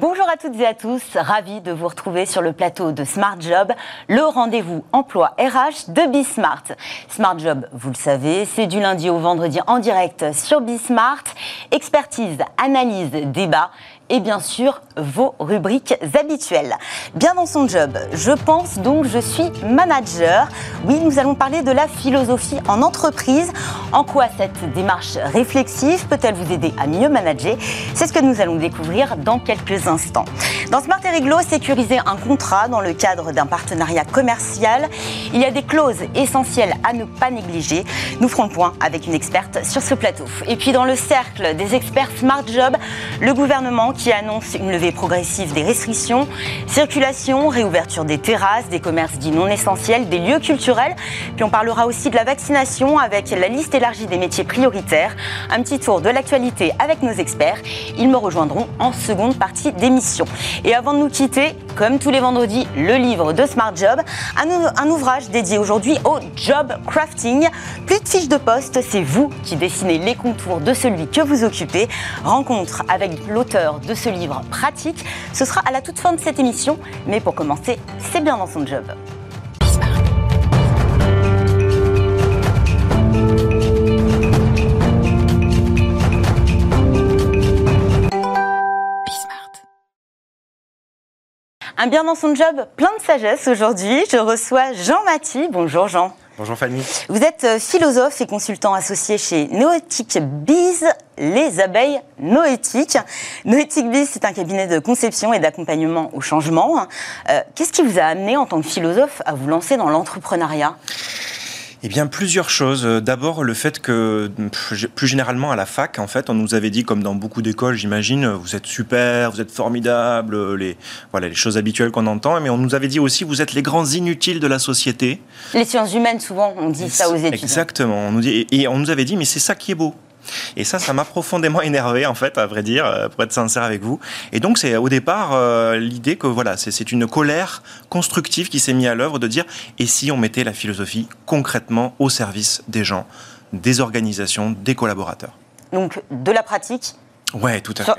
Bonjour à toutes et à tous, ravi de vous retrouver sur le plateau de Smart Job, le rendez-vous emploi RH de Bismart. Smart Job, vous le savez, c'est du lundi au vendredi en direct sur Bismart. Expertise, analyse, débat et bien sûr vos rubriques habituelles. Bien dans son job, je pense donc je suis manager. Oui, nous allons parler de la philosophie en entreprise. En quoi cette démarche réflexive peut-elle vous aider à mieux manager? C'est ce que nous allons découvrir dans quelques instants. Dans Smart et Réglo, sécuriser un contrat dans le cadre d'un partenariat commercial, il y a des clauses essentielles à ne pas négliger. Nous ferons le point avec une experte sur ce plateau. Et puis dans le cercle des experts Smart Job, le gouvernement qui annonce une levée progressive des restrictions, circulation, réouverture des terrasses, des commerces dits non essentiels, des lieux culturels. Puis on parlera aussi de la vaccination avec la liste élargie des métiers prioritaires. Un petit tour de l'actualité avec nos experts. Ils me rejoindront en seconde partie d'émission. Et avant de nous quitter, comme tous les vendredis, le livre de Smart Job, un, ouvrage dédié aujourd'hui au job crafting. Plus de fiches de poste, c'est vous qui dessinez les contours de celui que vous occupez. Rencontre avec l'auteur de ce livre pratique. Ce sera à la toute fin de cette émission, mais pour commencer, c'est bien dans son job. Un bien dans son job, plein de sagesse aujourd'hui. Je reçois Jean Mathis. Bonjour Jean. Bonjour Fanny. Vous êtes euh, philosophe et consultant associé chez Noétique Biz, les abeilles noétiques. Noétique Biz, c'est un cabinet de conception et d'accompagnement au changement. Euh, Qu'est-ce qui vous a amené en tant que philosophe à vous lancer dans l'entrepreneuriat? Eh bien, plusieurs choses. D'abord, le fait que, plus généralement, à la fac, en fait, on nous avait dit, comme dans beaucoup d'écoles, j'imagine, vous êtes super, vous êtes formidable, les, voilà, les choses habituelles qu'on entend, mais on nous avait dit aussi, vous êtes les grands inutiles de la société. Les sciences humaines, souvent, on dit ça aux étudiants. Exactement. On nous dit, et on nous avait dit, mais c'est ça qui est beau. Et ça, ça m'a profondément énervé, en fait, à vrai dire, euh, pour être sincère avec vous. Et donc, c'est au départ euh, l'idée que voilà, c'est une colère constructive qui s'est mise à l'œuvre de dire et si on mettait la philosophie concrètement au service des gens, des organisations, des collaborateurs? Donc, de la pratique? Ouais, tout à fait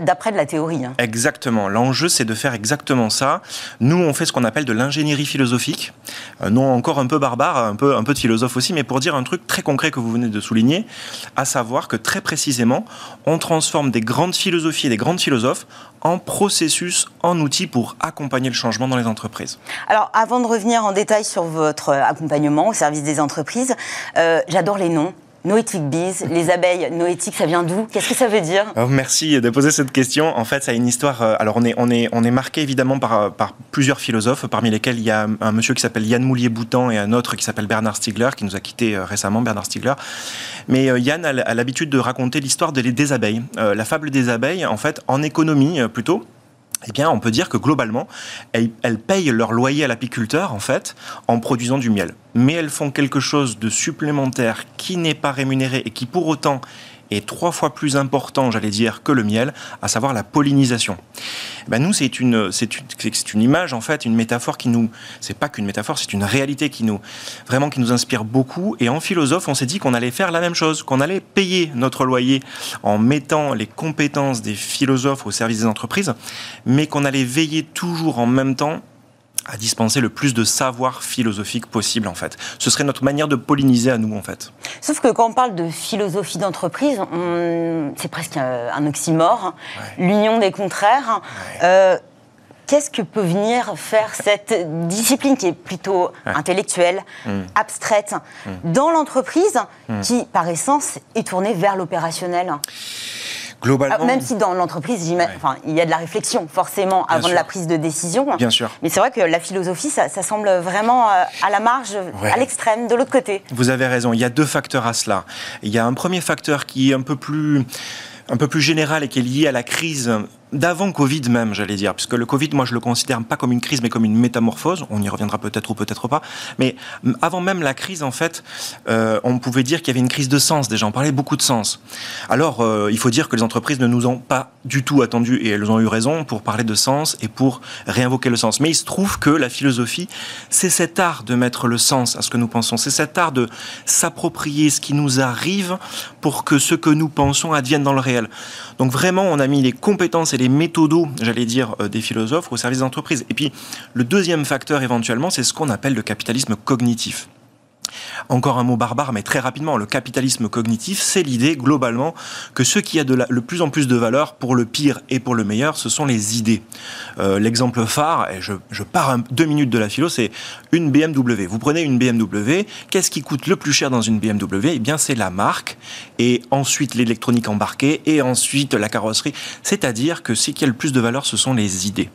d'après de la théorie. Hein. Exactement. L'enjeu, c'est de faire exactement ça. Nous, on fait ce qu'on appelle de l'ingénierie philosophique. Euh, non encore un peu barbare, un peu, un peu de philosophe aussi, mais pour dire un truc très concret que vous venez de souligner, à savoir que très précisément, on transforme des grandes philosophies et des grandes philosophes en processus, en outils pour accompagner le changement dans les entreprises. Alors, avant de revenir en détail sur votre accompagnement au service des entreprises, euh, j'adore les noms. Noétique Bees, les abeilles noétiques, ça vient d'où? Qu'est-ce que ça veut dire? Oh, Merci de poser cette question. En fait, ça a une histoire. Euh, alors, on est, on est, on est marqué évidemment par, euh, par plusieurs philosophes, parmi lesquels il y a un monsieur qui s'appelle Yann Moulier-Boutan et un autre qui s'appelle Bernard Stiegler, qui nous a quittés euh, récemment, Bernard Stiegler. Mais Yann a l'habitude de raconter l'histoire des abeilles. la fable des abeilles, en fait, en économie plutôt, eh bien, on peut dire que globalement, elles, payent leur loyer à l'apiculteur, en fait, en produisant du miel. Mais elles font quelque chose de supplémentaire qui n'est pas rémunéré et qui, pour autant, est trois fois plus important, j'allais dire, que le miel, à savoir la pollinisation. Ben nous, c'est une, c'est une, une image en fait, une métaphore qui nous, c'est pas qu'une métaphore, c'est une réalité qui nous, vraiment qui nous inspire beaucoup. Et en philosophe, on s'est dit qu'on allait faire la même chose, qu'on allait payer notre loyer en mettant les compétences des philosophes au service des entreprises, mais qu'on allait veiller toujours en même temps à dispenser le plus de savoir philosophique possible en fait. Ce serait notre manière de polliniser à nous en fait. Sauf que quand on parle de philosophie d'entreprise, c'est presque un oxymore, l'union des contraires. Euh, qu'est-ce que peut venir faire cette discipline qui est plutôt intellectuelle, mm. abstraite, mm. dans l'entreprise, mm. qui par essence est tournée vers l'opérationnel? Globalement. Ah, même si dans l'entreprise, enfin, il y a de la réflexion forcément avant la prise de décision. Bien sûr. Mais c'est vrai que la philosophie, ça, semble vraiment euh, à la marge, à l'extrême, de l'autre côté. Vous avez raison. Il y a deux facteurs à cela. Il y a un premier facteur qui est un peu plus un peu plus général et qui est lié à la crise d'avant Covid même, j'allais dire, puisque le Covid, moi, je le considère pas comme une crise, mais comme une métamorphose. On y reviendra peut-être ou peut-être pas. Mais avant même la crise, en fait, euh, on pouvait dire qu'il y avait une crise de sens. Déjà, on parlait beaucoup de sens. Alors, euh, il faut dire que les entreprises ne nous ont pas du tout attendu et elles ont eu raison pour parler de sens et pour réinvoquer le sens. Mais il se trouve que la philosophie, c'est cet art de mettre le sens à ce que nous pensons. C'est cet art de s'approprier ce qui nous arrive pour que ce que nous pensons advienne dans le réel. Donc vraiment, on a mis les compétences et les méthodos, j'allais dire, euh, des philosophes au service d'entreprise. Et puis, le deuxième facteur éventuellement, c'est ce qu'on appelle le capitalisme cognitif. Encore un mot barbare, mais très rapidement, le capitalisme cognitif, c'est l'idée globalement que ce qui a de le plus en plus de valeur pour le pire et pour le meilleur, ce sont les idées. Euh, l'exemple phare, et je, pars deux minutes de la philo, c'est une BMW. Vous prenez une BMW, qu'est-ce qui coûte le plus cher dans une BMW Eh bien, c'est la marque, et ensuite l'électronique embarquée, et ensuite la carrosserie. C'est-à-dire que ce qui a le plus de valeur, ce sont les idées.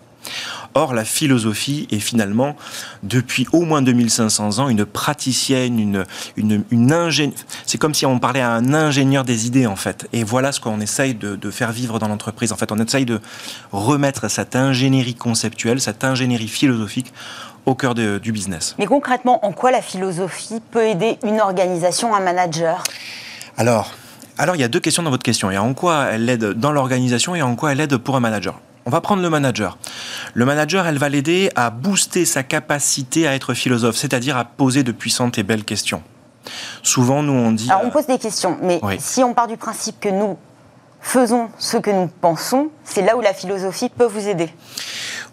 Or, la philosophie est finalement, depuis au moins 2500 ans, une praticienne, une, une, ingénieure. C'est comme si on parlait à un ingénieur des idées, en fait. Et voilà ce qu'on essaye de, faire vivre dans l'entreprise. En fait, on essaye de remettre cette ingénierie conceptuelle, cette ingénierie philosophique au cœur du business. Mais concrètement, en quoi la philosophie peut aider une organisation, un manager? Alors, alors, il y a deux questions dans votre question. Il y a en quoi elle aide dans l'organisation et en quoi elle aide pour un manager. On va prendre le manager. Le manager, elle va l'aider à booster sa capacité à être philosophe, c'est-à-dire à poser de puissantes et belles questions. Souvent, nous, on dit... Alors, on pose des questions, mais si on part du principe que nous faisons ce que nous pensons, c'est là où la philosophie peut vous aider.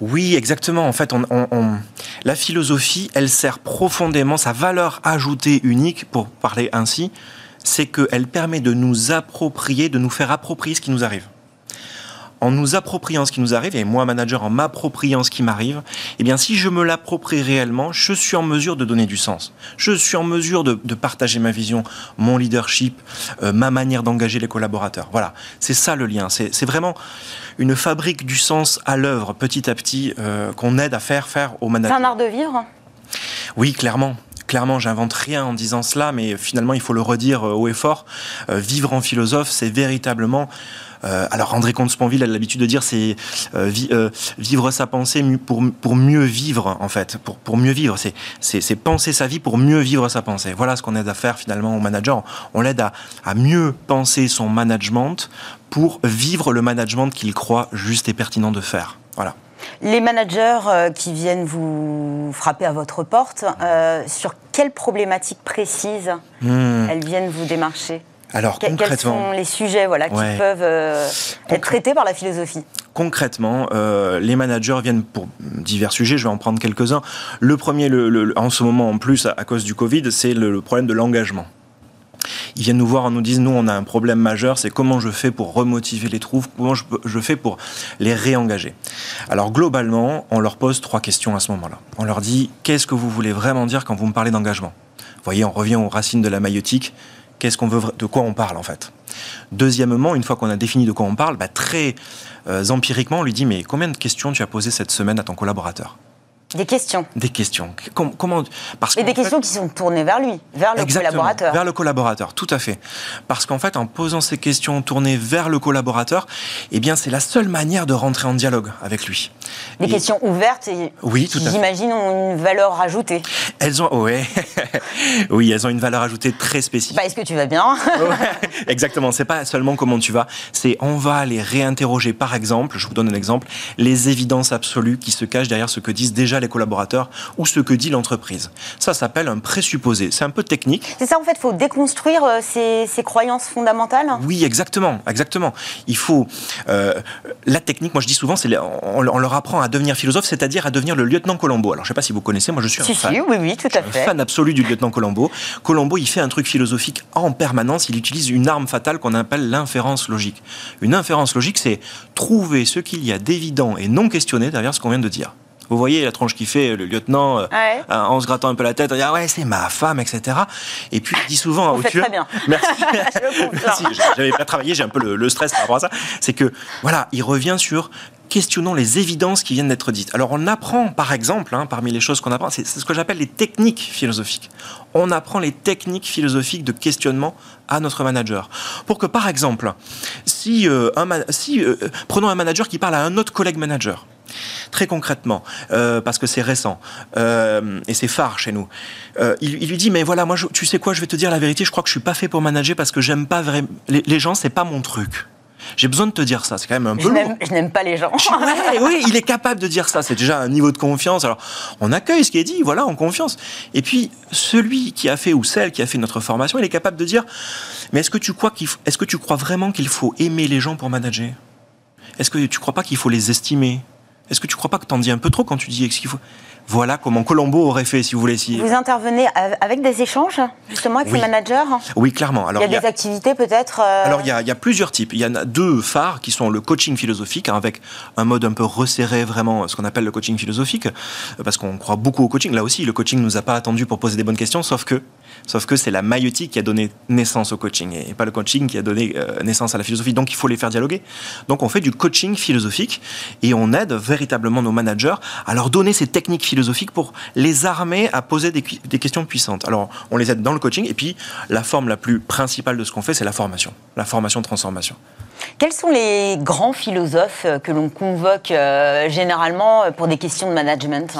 Oui, exactement. En fait, la philosophie, elle sert profondément, sa valeur ajoutée unique, pour parler ainsi, c'est qu'elle permet de nous approprier, de nous faire approprier ce qui nous arrive en nous appropriant ce qui nous arrive, et moi, manager, en m'appropriant ce qui m'arrive, eh bien, si je me l'approprie réellement, je suis en mesure de donner du sens. Je suis en mesure de, partager ma vision, mon leadership, euh, ma manière d'engager les collaborateurs. Voilà, c'est ça le lien. C'est vraiment une fabrique du sens à l'œuvre, petit à petit, euh, qu'on aide à faire faire au manager. C'est un art de vivre Oui, clairement clairement, j'invente rien en disant cela, mais finalement, il faut le redire euh, haut et fort. vivre en philosophe, c'est véritablement euh, alors André Comte-Sponville a l'habitude de dire c'est euh, euh, vivre sa pensée pour, pour mieux vivre en fait, pour, pour mieux vivre. C'est, c'est, penser sa vie pour mieux vivre sa pensée. Voilà ce qu'on aide à faire finalement au manager. On l'aide à, à mieux penser son management pour vivre le management qu'il croit juste et pertinent de faire. Voilà. Les managers qui viennent vous frapper à votre porte, sur quelles problématiques précises hmm. elles viennent vous démarcher? Alors, concrètement, quels sont les sujets voilà, qui peuvent euh, être traités par la philosophie? Concrètement, euh, les managers viennent pour divers sujets, je vais en prendre quelques-uns. Le premier, le, en ce moment en plus, à, cause du Covid, c'est le, problème de l'engagement. Ils viennent nous voir en nous disant, nous, on a un problème majeur, c'est comment je fais pour remotiver les troupes, comment je, je fais pour les réengager. Alors, globalement, on leur pose trois questions à ce moment-là. On leur dit, qu'est-ce que vous voulez vraiment dire quand vous me parlez d'engagement? Vous voyez, on revient aux racines de la maïotique qu'est-ce qu'on veut, de quoi on parle en fait? Deuxièmement, une fois qu'on a défini de quoi on parle, bah, très euh, empiriquement, on lui dit mais combien de questions tu as posées cette semaine à ton collaborateur? Des questions. Des questions. comment parce Et des questions qui sont tournées vers lui, vers le collaborateur. Vers le collaborateur, tout à fait. Parce qu'en fait, en posant ces questions tournées vers le collaborateur, eh bien, c'est la seule manière de rentrer en dialogue avec lui. Des questions ouvertes et oui, tout j'imagine ont une valeur ajoutée. Elles ont, ouais. oui, elles ont une valeur ajoutée très spécifique. Bah, est-ce que tu vas bien? Exactement. C'est pas seulement comment tu vas, c'est on va les réinterroger. Par exemple, je vous donne un exemple, les évidences absolues qui se cachent derrière ce que disent déjà les collaborateurs ou ce que dit l'entreprise. Ça s'appelle un présupposé. C'est un peu technique. C'est ça, en fait, il faut déconstruire euh, ces, croyances fondamentales Oui, exactement. exactement. Il faut. Euh, la technique, moi je dis souvent, c'est on, leur apprend à devenir philosophe, c'est-à-dire à devenir le lieutenant Colombo. Alors je ne sais pas si vous connaissez, moi je suis un fan. oui, oui, tout à fait. fan absolu du lieutenant Colombo. Colombo, il fait un truc philosophique en permanence. Il utilise une arme fatale qu'on appelle l'inférence logique. Une inférence logique, c'est trouver ce qu'il y a d'évident et non questionné derrière ce qu'on vient de dire. Vous voyez la tronche qui fait le lieutenant euh, en se grattant un peu la tête, il dit ah ouais c'est ma femme, etc. Et puis il dit souvent Vous très bien. Merci. Merci. J'avais pas travaillé, j'ai un peu le, stress par rapport à ça. C'est que voilà, il revient sur questionnons les évidences qui viennent d'être dites. Alors on apprend, par exemple, hein, parmi les choses qu'on apprend, c'est ce que j'appelle les techniques philosophiques. On apprend les techniques philosophiques de questionnement à notre manager. Pour que, par exemple, si, euh, un, si euh, prenons un manager qui parle à un autre collègue manager, Très concrètement, euh, parce que c'est récent et c'est phare chez nous. Il, lui dit mais voilà moi tu sais quoi je vais te dire la vérité je crois que je suis pas fait pour manager parce que j'aime pas vraiment les, les gens c'est pas mon truc. J'ai besoin de te dire ça, c'est quand même un peu. Je n'aime pas les gens. oui, il est capable de dire ça, c'est déjà un niveau de confiance. Alors, on accueille ce qui est dit, voilà, en confiance. Et puis, celui qui a fait ou celle qui a fait notre formation, il est capable de dire, mais est-ce que tu crois qu'il, est-ce que tu crois vraiment qu'il faut aimer les gens pour manager? Est-ce que tu crois pas qu'il faut les estimer? Est-ce que tu crois pas que tu en dis un peu trop quand tu dis qu'il faut? Voilà comment Colombo aurait fait, si vous voulez. Si... Vous intervenez avec des échanges, justement, avec oui. ces managers Oui, clairement. Alors, il y a, des activités peut-être euh, Alors, il y, a, il y, a, plusieurs types. Il y en a deux phares qui sont le coaching philosophique, hein, avec un mode un peu resserré, vraiment, ce qu'on appelle le coaching philosophique, parce qu'on croit beaucoup au coaching. Là aussi, le coaching ne nous a pas attendu pour poser des bonnes questions, sauf que Sauf que c'est la maïotique qui a donné naissance au coaching et pas le coaching qui a donné euh, naissance à la philosophie. Donc il faut les faire dialoguer. Donc on fait du coaching philosophique et on aide véritablement nos managers à leur donner ces techniques philosophiques pour les armer à poser des, questions puissantes. Alors on les aide dans le coaching et puis la forme la plus principale de ce qu'on fait, c'est la formation. La formation de transformation. Quels sont les grands philosophes que l'on convoque euh, généralement pour des questions de management?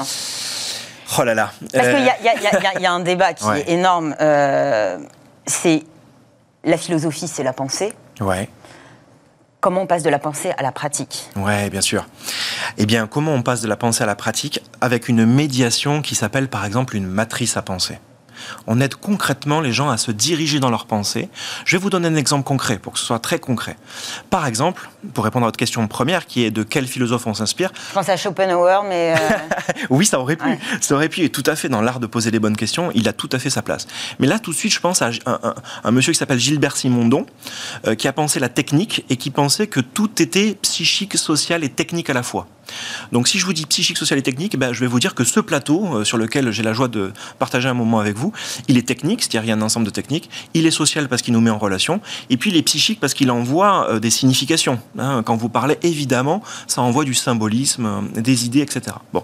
Oh là là. Parce qu'il y, y, a un débat qui est énorme. Euh, c'est la philosophie, c'est la pensée. Ouais. Comment on passe de la pensée à la pratique? Ouais, bien sûr. Eh bien, comment on passe de la pensée à la pratique? Avec une médiation qui s'appelle par exemple une matrice à penser on aide concrètement les gens à se diriger dans leurs pensées. Je vais vous donner un exemple concret pour que ce soit très concret. Par exemple, pour répondre à votre question première, qui est de quel philosophe on s'inspire Je pense à Schopenhauer, mais... Euh, oui, ça aurait pu. Ça aurait pu, et tout à fait, dans l'art de poser les bonnes questions, il a tout à fait sa place. Mais là, tout de suite, je pense à un, monsieur qui s'appelle Gilbert Simondon, euh, qui a pensé la technique et qui pensait que tout était psychique, social et technique à la fois. Donc si je vous dis psychique, social et technique, ben, je vais vous dire que ce plateau euh, sur lequel j'ai la joie de partager un moment avec vous, il est technique, c'est-à-dire il y a un ensemble de techniques, il est social parce qu'il nous met en relation, et puis il est psychique parce qu'il envoie euh, des significations. Hein. Quand vous parlez, évidemment, ça envoie du symbolisme, euh, des idées, etc. Bon.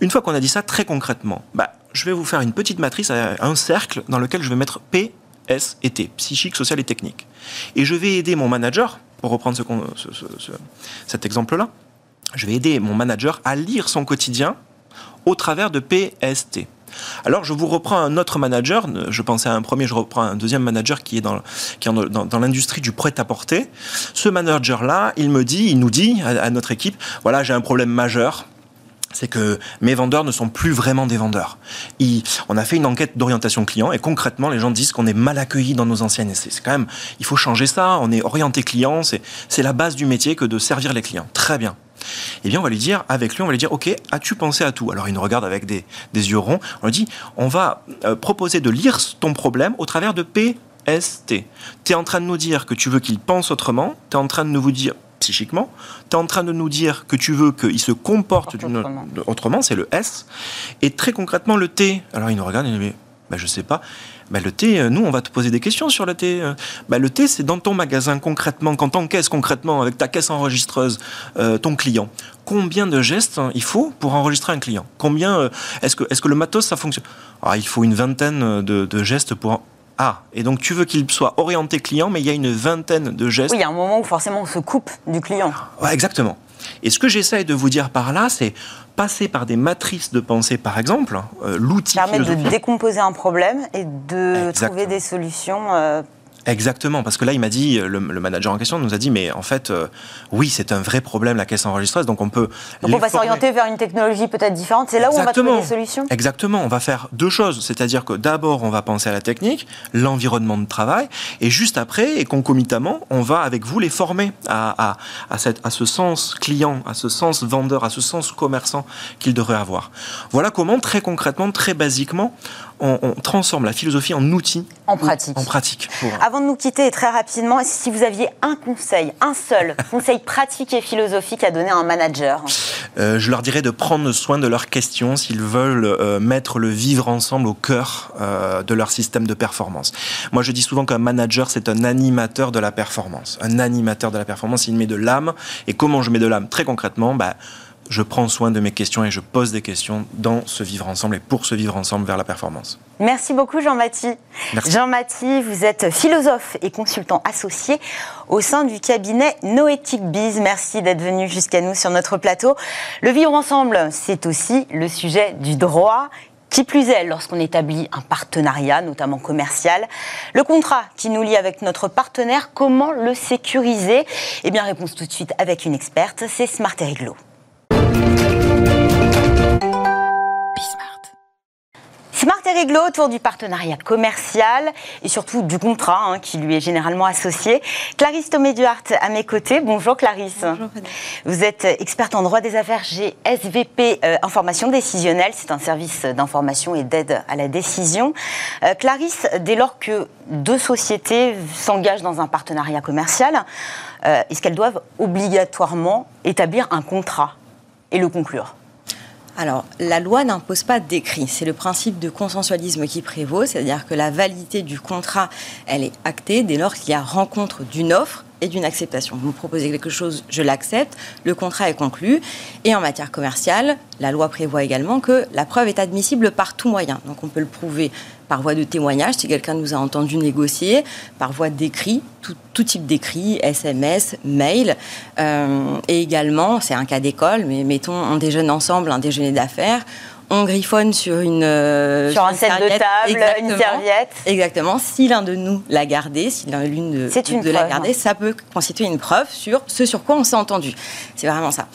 Une fois qu'on a dit ça très concrètement, bah, je vais vous faire une petite matrice, un cercle dans lequel je vais mettre P, S et T, psychique, social et technique. Et je vais aider mon manager, pour reprendre cet exemple-là, je vais aider mon manager à lire son quotidien au travers de PST. Alors, je vous reprends un autre manager. Je pensais à un premier, je reprends un deuxième manager qui est dans, dans, l'industrie du prêt-à-porter. Ce manager-là, il me dit, il nous dit à, notre équipe, voilà, j'ai un problème majeur c'est que mes vendeurs ne sont plus vraiment des vendeurs. on a fait une enquête d'orientation client et concrètement, les gens disent qu'on est mal accueillis dans nos anciennes. C'est quand même, il faut changer ça. On est orienté client. C'est la base du métier que de servir les clients. Très bien. Eh bien, on va lui dire, avec lui, on va lui dire, OK, as-tu pensé à tout? Alors, il nous regarde avec des, yeux ronds. On lui dit, on va euh, proposer de lire ton problème au travers de PST. Tu es en train de nous dire que tu veux qu'il pense autrement. Tu es en train de nous dire psychiquement. Tu es en train de nous dire que tu veux qu'il se comporte autrement, autrement c'est le S. Et très concrètement, le T. Alors, il nous regarde et il nous dit, ben, je sais pas. Bah, le thé, euh, nous, on va te poser des questions sur le thé. Euh. Bah, le thé, c'est dans ton magasin concrètement, quand t'encaisses concrètement avec ta caisse enregistreuse euh, ton client. Combien de gestes hein, il faut pour enregistrer un client? Combien est-ce que, est que le matos, ça fonctionne? Ah, Il faut une vingtaine de, gestes pour ah, et donc tu veux qu'il soit orienté client, mais il y a une vingtaine de gestes. Oui, il y a un moment où forcément on se coupe du client. Ouais, exactement. Et ce que j'essaye de vous dire par là, c'est passer par des matrices de pensée, par exemple, euh, l'outil permet de décomposer un problème et de trouver des solutions euh, Exactement, parce que là, il m'a dit, le, manager en question nous a dit, mais en fait, euh, oui, c'est un vrai problème la caisse enregistreuse, donc on peut. Donc on va s'orienter vers une technologie peut-être différente. C'est là où on va trouver des solutions. Exactement, on va faire deux choses, c'est-à-dire que d'abord, on va penser à la technique, l'environnement de travail, et juste après, et concomitamment, on va avec vous les former à, à, cette, à ce sens client, à ce sens vendeur, à ce sens commerçant qu'ils devraient avoir. Voilà comment, très concrètement, très basiquement, on, transforme la philosophie en outil. En pratique. En pratique. Avant de nous quitter, très rapidement, si vous aviez un conseil, un seul conseil pratique et philosophique à donner à un manager euh, Je leur dirais de prendre soin de leurs questions s'ils veulent euh, mettre le vivre ensemble au cœur euh, de leur système de performance. Moi, je dis souvent qu'un manager, c'est un animateur de la performance. Un animateur de la performance, il met de l'âme. Et comment je mets de l'âme? Très concrètement, bah, je prends soin de mes questions et je pose des questions dans ce vivre ensemble et pour ce vivre ensemble vers la performance. Merci beaucoup Jean-Mathie. Jean Mathie, vous êtes philosophe et consultant associé au sein du cabinet Noéthique Biz. Merci d'être venu jusqu'à nous sur notre plateau. Le vivre ensemble, c'est aussi le sujet du droit. Qui plus est, lorsqu'on établit un partenariat, notamment commercial, le contrat qui nous lie avec notre partenaire, comment le sécuriser? Eh bien, réponse tout de suite avec une experte, c'est Smart Eriglo. Smart règles autour du partenariat commercial et surtout du contrat hein, qui lui est généralement associé. Clarisse Tomé-Duhart à mes côtés. Bonjour Clarisse. Bonjour. Vous êtes experte en droit des affaires GSVP euh, Information décisionnelle. C'est un service d'information et d'aide à la décision. Euh, Clarisse, dès lors que deux sociétés s'engagent dans un partenariat commercial, euh, est-ce qu'elles doivent obligatoirement établir un contrat? Et le conclure alors, la loi n'impose pas d'écrit. C'est le principe de consensualisme qui prévaut, c'est-à-dire que la validité du contrat, elle est actée dès lors qu'il y a rencontre d'une offre et d'une acceptation. Vous me proposez quelque chose, je l'accepte, le contrat est conclu. Et en matière commerciale, la loi prévoit également que la preuve est admissible par tout moyen. Donc on peut le prouver par voie de témoignage, si quelqu'un nous a entendu négocier, par voie d'écrit, tout, type d'écrit, SMS, mail, euh, et également, c'est un cas d'école, mais mettons, on déjeune ensemble, un déjeuner d'affaires, on griffonne sur une euh, sur un set de table, une serviette. Exactement. Si l'un de nous l'a gardé, si l'une de, de, de l'a gardé, ça peut constituer une preuve sur ce sur quoi on s'est entendu. C'est vraiment ça.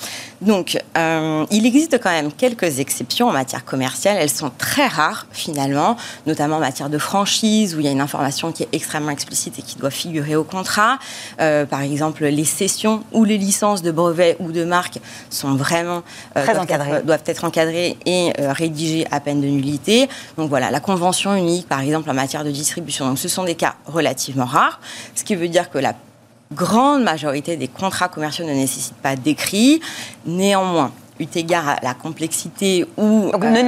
Donc, euh, il existe quand même quelques exceptions en matière commerciale. Elles sont très rares finalement, notamment en matière de franchise où il y a une information qui est extrêmement explicite et qui doit figurer au contrat. Euh, par exemple, les cessions ou les licences de brevets ou de marques sont vraiment très encadrées. doivent être encadrées et euh, rédigé à peine de nullité. Donc voilà, la convention unique, par exemple, en matière de distribution. Donc ce sont des cas relativement rares, ce qui veut dire que la grande majorité des contrats commerciaux ne nécessitent pas d'écrit. Néanmoins, eu égard à la complexité ou... Donc, ne euh,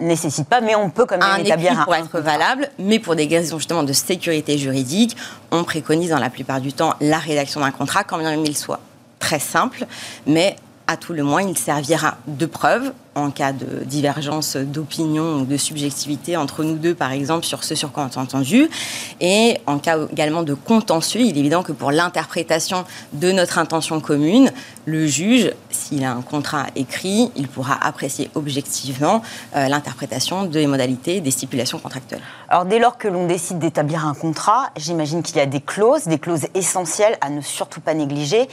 nécessite pas, mais on peut quand même un établir un pour être valable, mais pour des raisons justement de sécurité juridique, on préconise dans la plupart du temps la rédaction d'un contrat, quand bien même il soit très simple, mais à tout le moins, il servira de preuve en cas de divergence d'opinion ou de subjectivité entre nous deux, par exemple, sur ce sur quoi on a entendu. Et en cas également de contentieux, il est évident que pour l'interprétation de notre intention commune, le juge, s'il a un contrat écrit, il pourra apprécier objectivement euh, l'interprétation des modalités des stipulations contractuelles. Alors dès lors que l'on décide d'établir un contrat, j'imagine qu'il y a des clauses, des clauses essentielles à ne surtout pas négliger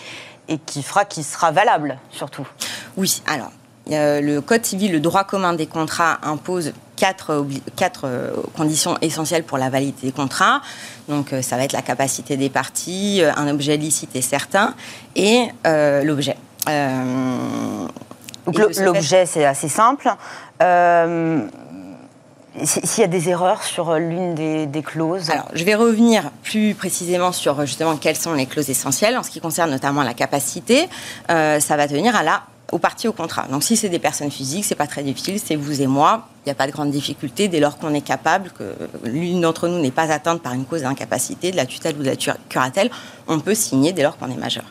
et qui fera qu'il sera valable, surtout. Oui, alors, le Code civil, le droit commun des contrats impose quatre, quatre euh, conditions essentielles pour la validité des contrats. Donc, euh, ça va être la capacité des parties, euh, un objet licite et certain, et l'objet. L'objet, c'est assez simple. S'il y a des erreurs sur euh, l'une des, clauses Alors, je vais revenir plus précisément sur euh, justement quelles sont les clauses essentielles. En ce qui concerne notamment la capacité, euh, ça va tenir à la aux parties au contrat. Donc si c'est des personnes physiques, c'est pas très difficile, c'est vous et moi. Il n'y a pas de grande difficulté dès lors qu'on est capable, que l'une d'entre nous n'est pas atteinte par une cause d'incapacité, de la tutelle ou de la curatelle, on peut signer dès lors qu'on est majeur.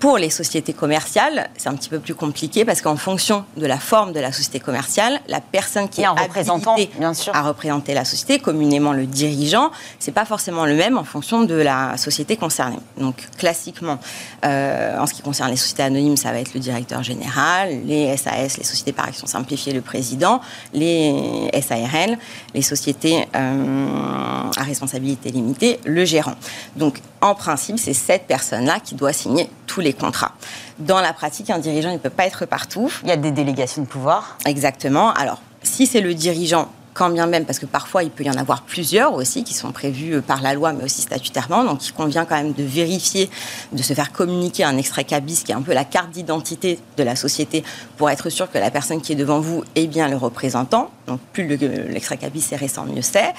Pour les sociétés commerciales, c'est un petit peu plus compliqué parce qu'en fonction de la forme de la société commerciale, la personne qui est représentant, bien sûr. à représenter la société, communément le dirigeant, c'est pas forcément le même en fonction de la société concernée. Donc classiquement, euh, en ce qui concerne les sociétés anonymes, ça va être le directeur général, les SAS, les sociétés par action simplifiée, le président, les SARL, les sociétés euh, à responsabilité limitée, le gérant. Donc en principe, c'est cette personne-là qui doit signer tous les contrats. Dans la pratique, un dirigeant ne peut pas être partout. Il y a des délégations de pouvoir. Exactement. Alors, si c'est le dirigeant, quand bien même, parce que parfois il peut y en avoir plusieurs aussi qui sont prévus euh, par la loi, mais aussi statutairement. Donc il convient quand même de vérifier, de se faire communiquer un extrait cabis qui est un peu la carte d'identité de la société pour être sûr que la personne qui est devant vous est bien le représentant. Donc plus l'extrait cabis est récent, mieux c'est.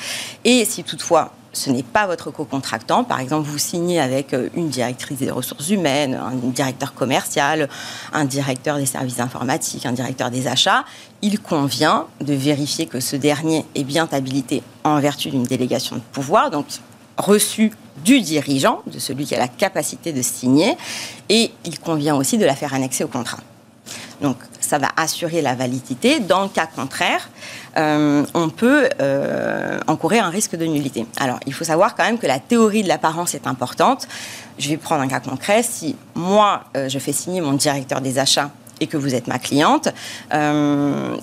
Et si toutefois ce n'est pas votre co-contractant. Par exemple, vous signez avec euh, une directrice des ressources humaines, un directeur commercial, un directeur des services informatiques, un directeur des achats. Il convient de vérifier que ce dernier est bien habilité en vertu d'une délégation de pouvoir, donc reçu du dirigeant, de celui qui a la capacité de signer, et il convient aussi de la faire annexer au contrat. Donc ça va assurer la validité. Dans le cas contraire, euh, on peut euh, encourir un risque de nullité. Alors il faut savoir quand même que la théorie de l'apparence est importante. Je vais prendre un cas concret. Si moi, euh, je fais signer mon directeur des achats et que vous êtes ma cliente,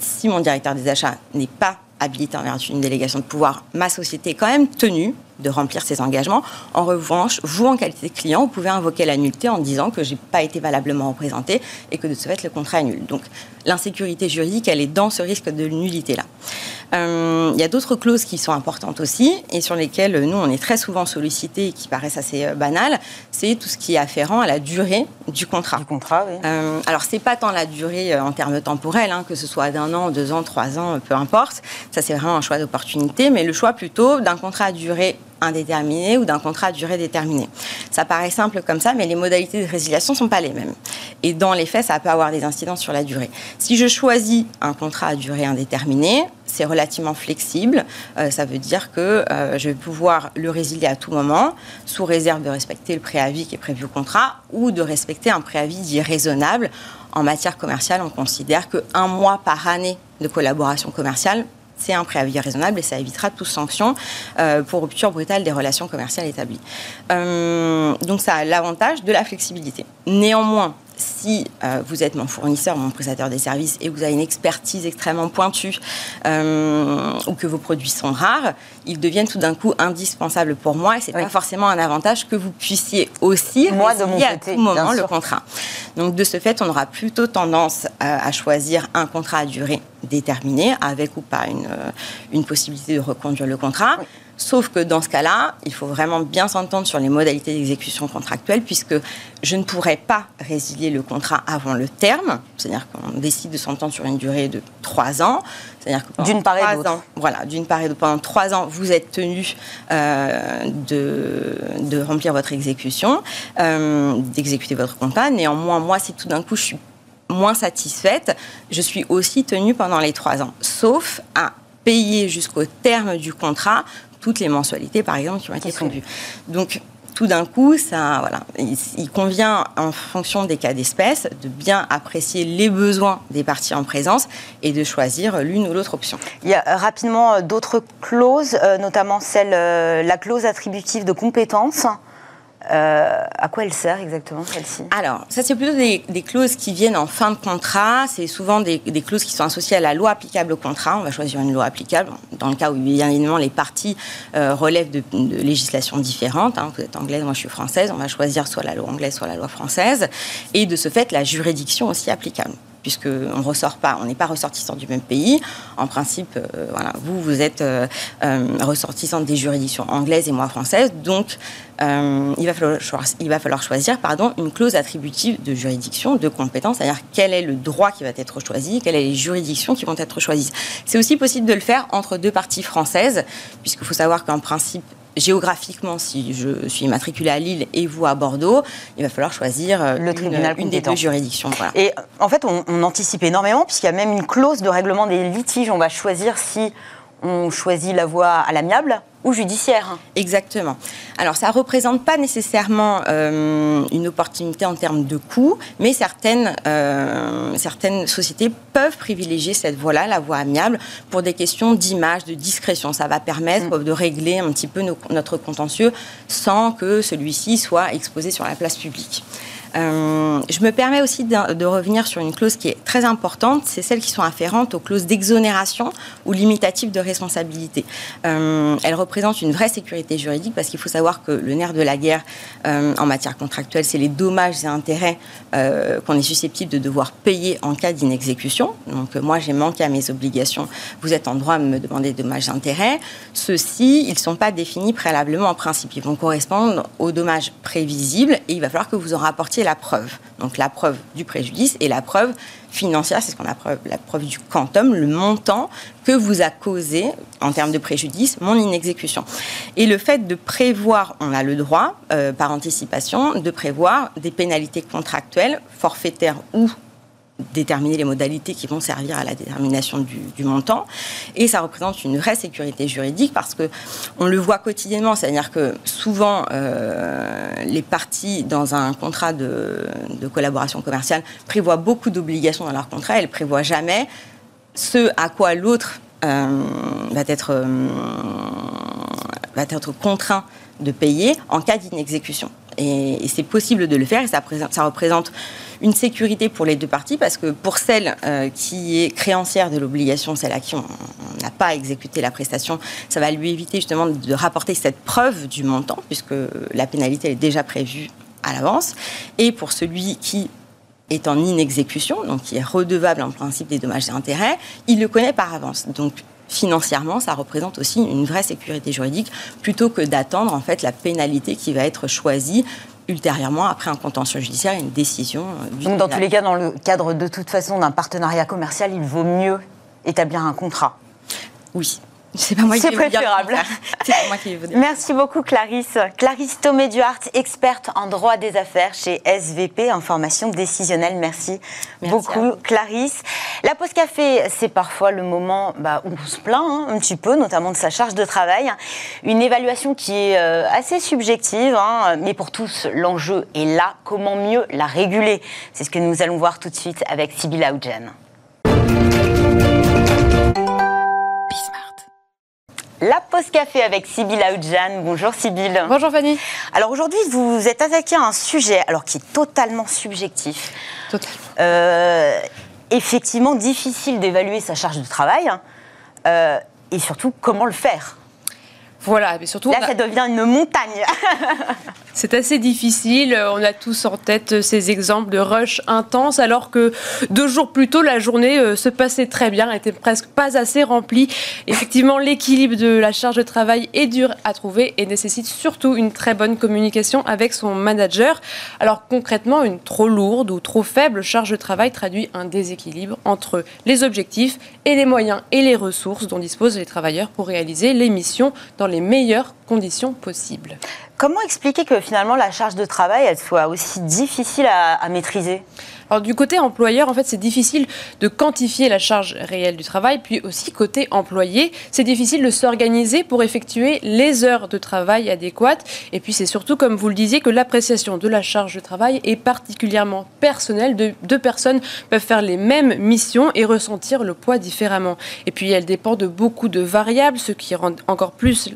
si mon directeur des achats n'est pas habilité en vertu d'une délégation de pouvoir, ma société est quand même tenue de remplir ses engagements. En revanche, vous, en qualité de client, vous pouvez invoquer la nullité en disant que je n'ai pas été valablement représenté et que de ce fait, le contrat est nul. Donc, l'insécurité juridique, elle est dans ce risque de nullité-là. Euh, il y a d'autres clauses qui sont importantes aussi et sur lesquelles nous, on est très souvent sollicités et qui paraissent assez euh, banales. C'est tout ce qui est afférent à la durée du contrat. Du contrat, oui. Euh, alors, c'est pas tant la durée en termes temporels, hein, que ce soit d'un an, deux ans, trois ans, peu importe. Ça, c'est vraiment un choix d'opportunité, mais le choix plutôt d'un contrat à durée indéterminé ou d'un contrat à durée déterminée. Ça paraît simple comme ça, mais les modalités de résiliation ne sont pas les mêmes. Et dans les faits, ça peut avoir des incidences sur la durée. Si je choisis un contrat à durée indéterminée, c'est relativement flexible. Euh, ça veut dire que euh, je vais pouvoir le résilier à tout moment, sous réserve de respecter le préavis qui est prévu au contrat ou de respecter un préavis dit raisonnable. En matière commerciale, on considère qu'un mois par année de collaboration commerciale c'est un préavis raisonnable et ça évitera toute sanction euh, pour rupture brutale des relations commerciales établies. Donc ça a l'avantage de la flexibilité. Néanmoins, si euh, vous êtes mon fournisseur, mon prestataire des services et que vous avez une expertise extrêmement pointue euh, ou que vos produits sont rares, ils deviennent tout d'un coup indispensables pour moi et c'est n'est pas forcément un avantage que vous puissiez aussi moi de mon à tout moment le contrat. Donc de ce fait, on aura plutôt tendance à, choisir un contrat à durée déterminée avec ou pas une, euh, une possibilité de reconduire le contrat. Sauf que dans ce cas-là, il faut vraiment bien s'entendre sur les modalités d'exécution contractuelle, puisque je ne pourrais pas résilier le contrat avant le terme. C'est-à-dire qu'on décide de s'entendre sur une durée de trois ans. C'est-à-dire que d'une part et d'autre. Voilà, d'une part et d'autre. Pendant trois ans, vous êtes tenu euh, de, de, remplir votre exécution, euh, d'exécuter votre contrat. Néanmoins, moi, si tout d'un coup je suis moins satisfaite, je suis aussi tenue pendant les trois ans, sauf à payer jusqu'au terme du contrat toutes les mensualités, par exemple, qui ont été fondues. Donc, tout d'un coup, ça, voilà, il, convient, en fonction des cas d'espèce, de bien apprécier les besoins des parties en présence et de choisir l'une ou l'autre option. Il y a euh, rapidement euh, d'autres clauses, euh, notamment celle, la clause attributive de compétences. Euh, à quoi elle sert exactement celle-ci? Alors, ça c'est plutôt des, clauses qui viennent en fin de contrat. C'est souvent des, clauses qui sont associées à la loi applicable au contrat. On va choisir une loi applicable. Dans le cas où bien évidemment les parties euh, relèvent de, législations différentes. Hein. Vous êtes anglaise, moi je suis française. On va choisir soit la loi anglaise, soit la loi française. Et de ce fait, la juridiction aussi applicable puisqu'on ressort pas, on n'est pas ressortissant du même pays. En principe, euh, vous, vous êtes euh, euh, ressortissant des juridictions anglaises et moi française, donc il, va falloir, il va falloir choisir pardon, une clause attributive de juridiction, de compétence, c'est-à-dire quel est le droit qui va être choisi, quelles sont les juridictions qui vont être choisies. C'est aussi possible de le faire entre deux parties françaises, puisqu'il faut savoir qu'en principe, géographiquement, si je suis immatriculée à Lille et vous à Bordeaux, il va falloir choisir euh, tribunal une, des deux juridictions. Et en fait, on, on anticipe énormément, puisqu'il y a même une clause de règlement des litiges. On va choisir si on choisit la voie à l'amiable ou judiciaire. Exactement. Alors, ça ne représente pas nécessairement euh, une opportunité en termes de coût, mais certaines, euh, certaines sociétés peuvent privilégier cette voie-là, la voie amiable, pour des questions d'image, de discrétion. Ça va permettre mm. de régler un petit peu notre contentieux sans que celui-ci soit exposé sur la place publique. Euh, je me permets aussi de, revenir sur une clause qui est très importante, c'est celles qui sont afférentes aux clauses d'exonération ou limitatives de responsabilité. Euh, elles représentent une vraie sécurité juridique parce qu'il faut savoir que le nerf de la guerre euh, en matière contractuelle, c'est les dommages et intérêts qu'on est susceptible de devoir payer en cas d'inexécution. Donc moi, j'ai manqué à mes obligations, vous êtes en droit de me demander dommages et intérêts. Ceux-ci, ils ne sont pas définis préalablement en principe, ils vont correspondre aux dommages prévisibles et il va falloir que vous en rapportiez la preuve. Donc la preuve du préjudice et la preuve financière, c'est ce qu'on appelle la preuve du quantum, le montant que vous a causé, en termes de préjudice, mon inexécution. Et le fait de prévoir, on a le droit, euh, par anticipation, de prévoir des pénalités contractuelles, forfaitaires ou déterminer les modalités qui vont servir à la détermination du, montant. Et ça représente une vraie sécurité juridique parce que on le voit quotidiennement, c'est-à-dire que souvent euh, les parties dans un contrat de, collaboration commerciale prévoient beaucoup d'obligations dans leur contrat, elles prévoient jamais ce à quoi l'autre euh, va être euh, va être contraint de payer en cas d'inexécution. Et, c'est possible de le faire et ça, représente une sécurité pour les deux parties parce que pour celle euh, qui est créancière de l'obligation, celle à qui on n'a pas exécuté la prestation, ça va lui éviter justement de rapporter cette preuve du montant puisque la pénalité est déjà prévue à l'avance. Et pour celui qui est en inexécution, donc qui est redevable en principe des dommages et intérêts, il le connaît par avance. Donc financièrement, ça représente aussi une vraie sécurité juridique plutôt que d'attendre en fait la pénalité qui va être choisie ultérieurement après un contentieux judiciaire et une décision. Euh, Donc dans tous les cas, dans le cadre de toute façon d'un partenariat commercial, il vaut mieux établir un contrat. Oui. C'est pas moi qui préférable. C'est moi qui Merci beaucoup Clarisse. Clarisse Thomé-Duhart, experte en droit des affaires chez SVP Information décisionnelle. Merci, beaucoup Clarisse. La pause café, c'est parfois le moment bah, où on se plaint hein, un petit peu, notamment de sa charge de travail. Une évaluation qui est euh, assez subjective, hein, mais pour tous, l'enjeu est là. Comment mieux la réguler? C'est ce que nous allons voir tout de suite avec Sybille Aoudjen. Pause café avec Sybille Aoudjan. Bonjour Sybille. Bonjour Fanny. Alors aujourd'hui, vous êtes attaqué à un sujet alors qui est totalement subjectif. Totalement. Euh, effectivement, difficile d'évaluer sa charge de travail. Euh, et surtout, comment le faire voilà, mais surtout. Là, ça devient une montagne. C'est assez difficile. On a tous en tête ces exemples de rush intense, alors que deux jours plus tôt, la journée euh, se passait très bien, était presque pas assez remplie. Effectivement, l'équilibre de la charge de travail est dur à trouver et nécessite surtout une très bonne communication avec son manager. Alors concrètement, une trop lourde ou trop faible charge de travail traduit un déséquilibre entre les objectifs et les moyens et les ressources dont disposent les travailleurs pour réaliser les missions dans les meilleures conditions possibles. Comment expliquer que finalement la charge de travail elle soit aussi difficile à maîtriser? Alors du côté employeur, en fait, c'est difficile de quantifier la charge réelle du travail, puis aussi côté employé, c'est difficile de s'organiser pour effectuer les heures de travail adéquates. Et puis c'est surtout, comme vous le disiez, que l'appréciation de la charge de travail est particulièrement personnelle. deux personnes peuvent faire les mêmes missions et ressentir le poids différemment. Et puis elle dépend de beaucoup de variables, ce qui rend encore plus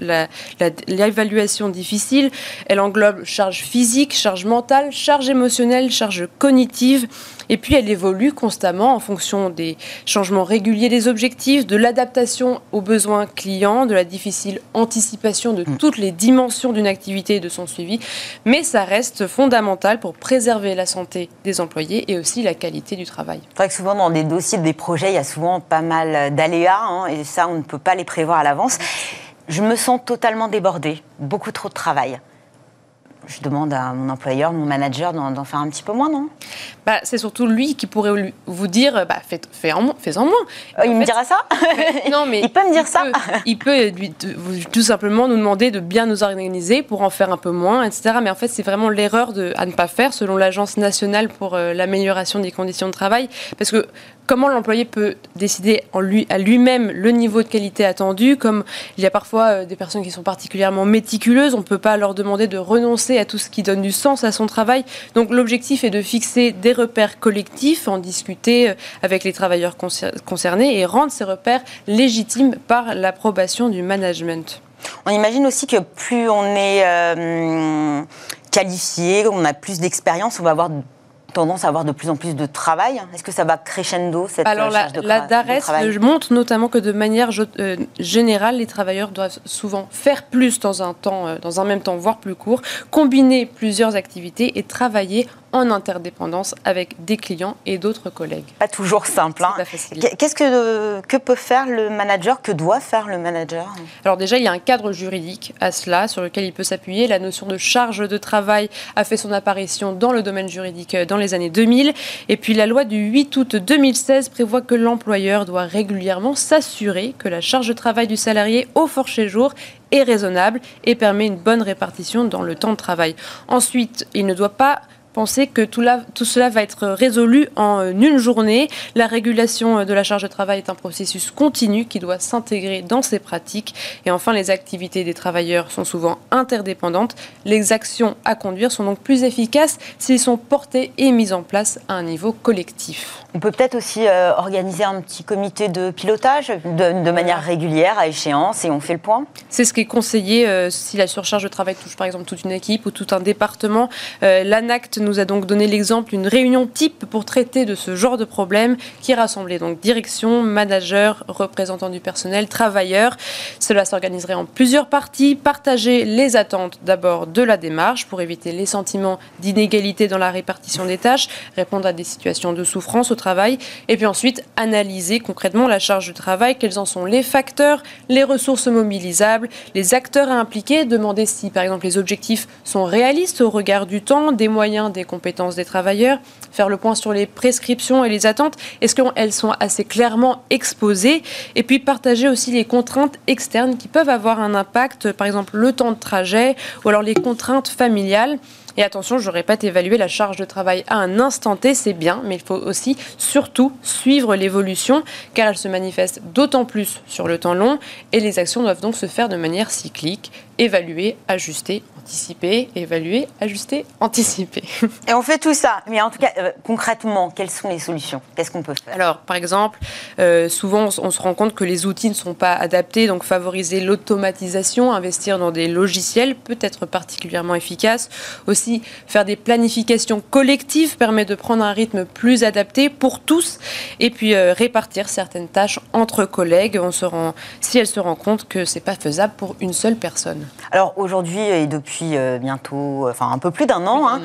l'évaluation difficile. Elle englobe charge physique, charge mentale, charge émotionnelle, charge cognitive. Et puis elle évolue constamment en fonction des changements réguliers des objectifs, de l'adaptation aux besoins clients, de la difficile anticipation de mm. toutes les dimensions d'une activité et de son suivi. Mais ça reste fondamental pour préserver la santé des employés et aussi la qualité du travail. C'est vrai que souvent dans des dossiers, des projets, il y a souvent pas mal d'aléas hein, et ça, on ne peut pas les prévoir à l'avance. Je me sens totalement débordée, beaucoup trop de travail je demande à mon employeur, mon manager d'en faire un petit peu moins, non? Bah, C'est surtout lui qui pourrait vous dire bah, fais, fais en, fais en moins. Euh, il me dira ça? Non, mais. il peut me dire ça Il peut lui, tout simplement nous demander de bien nous organiser pour en faire un peu moins, etc. Mais en fait, c'est vraiment l'erreur à ne pas faire selon l'Agence nationale pour euh, l'amélioration des conditions de travail. Parce que comment l'employé peut décider en lui, à lui-même le niveau de qualité attendu, comme il y a parfois euh, des personnes qui sont particulièrement méticuleuses, on ne peut pas leur demander de renoncer à tout ce qui donne du sens à son travail. Donc l'objectif est de fixer des repères collectifs, en discuter euh, avec les travailleurs concernés et rendre ces repères légitimes par l'approbation du management. On imagine aussi que plus on est euh, qualifié, on a plus d'expérience, on va avoir tendance à avoir de plus en plus de travail. Est-ce que ça va crescendo cette Alors euh, charge la, de, la DARES montre notamment que de manière euh, générale, les travailleurs doivent souvent faire plus dans un temps, euh, dans un même temps, voire plus court, combiner plusieurs activités et travailler en interdépendance avec des clients et d'autres collègues. Pas toujours simple. Hein. Qu'est-ce que, que peut faire le manager Que doit faire le manager? Alors déjà, il y a un cadre juridique à cela sur lequel il peut s'appuyer. La notion de charge de travail a fait son apparition dans le domaine juridique dans les années 2000. Et puis la loi du 8 août 2016 prévoit que l'employeur doit régulièrement s'assurer que la charge de travail du salarié au forfait jour est raisonnable et permet une bonne répartition dans le temps de travail. Ensuite, il ne doit pas penser que tout, tout, cela va être résolu en euh, une journée. La régulation euh, de la charge de travail est un processus continu qui doit s'intégrer dans ces pratiques. Et enfin, les activités des travailleurs sont souvent interdépendantes. Les actions à conduire sont donc plus efficaces s'ils sont portés et mis en place à un niveau collectif. On peut peut-être aussi euh, organiser un petit comité de pilotage de, manière régulière à échéance et on fait le point C'est ce qui est conseillé si la surcharge de travail touche par exemple toute une équipe ou tout un département. L'ANACT nous a donc donné l'exemple d'une réunion type pour traiter de ce genre de problème qui rassemblait donc direction, manager, représentants du personnel, travailleurs. Cela s'organiserait en plusieurs parties, partager les attentes d'abord de la démarche pour éviter les sentiments d'inégalité dans la répartition des tâches, répondre à des situations de souffrance au travail, et puis ensuite analyser concrètement la charge du travail, quels en sont les facteurs, les ressources mobilisables, les acteurs à impliquer, demander si par exemple les objectifs sont réalistes au regard du temps, des moyens, des compétences des travailleurs, faire le point sur les prescriptions et les attentes, est-ce qu'elles sont assez clairement exposées, et puis partager aussi les contraintes externes qui peuvent avoir un impact, par exemple le temps de trajet ou alors les contraintes familiales. Et attention, je répète, évaluer la charge de travail à un instant T, c'est bien, mais il faut aussi surtout suivre l'évolution, car elle se manifeste d'autant plus sur le temps long, et les actions doivent donc se faire de manière cyclique, évaluer, ajuster, anticiper, évaluer, ajuster, anticiper. Et on fait tout ça. Mais en tout cas, euh, concrètement, quelles sont les solutions? Qu'est-ce qu'on peut faire? Alors, par exemple, euh, souvent, on, se rend compte que les outils ne sont pas adaptés, donc favoriser l'automatisation, investir dans des logiciels peut être particulièrement efficace. Aussi, faire des planifications collectives permet de prendre un rythme plus adapté pour tous, et puis euh, répartir certaines tâches entre collègues. On se rend, si elle se rend compte que c'est pas faisable pour une seule personne. Alors aujourd'hui et depuis euh, bientôt, enfin un peu plus d'un an. Hein.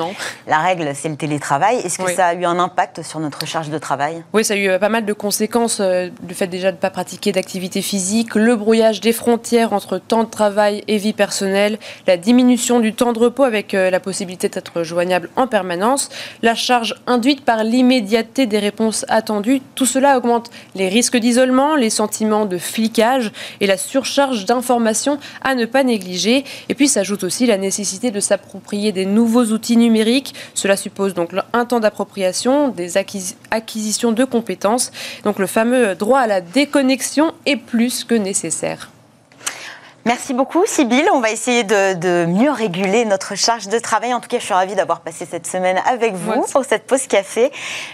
La règle, c'est le télétravail. Est-ce que ça a eu un impact sur notre charge de travail? Oui, ça a eu euh, pas mal de conséquences. Euh, le fait déjà de ne pas pratiquer d'activité physique, le brouillage des frontières entre temps de travail et vie personnelle, la diminution du temps de repos avec la possibilité d'être joignable en permanence, la charge induite par l'immédiateté des réponses attendues. Tout cela augmente les risques d'isolement, les sentiments de flicage et la surcharge d'informations à ne pas négliger. Et puis s'ajoute aussi la nécessité de s'approprier des nouveaux outils numériques. Cela suppose donc un temps d'appropriation, des acquisitions de compétences. Donc le fameux droit à la déconnexion est plus que nécessaire. Merci beaucoup, Sybille. On va essayer de, mieux réguler notre charge de travail. En tout cas, je suis ravie d'avoir passé cette semaine avec vous pour cette pause café.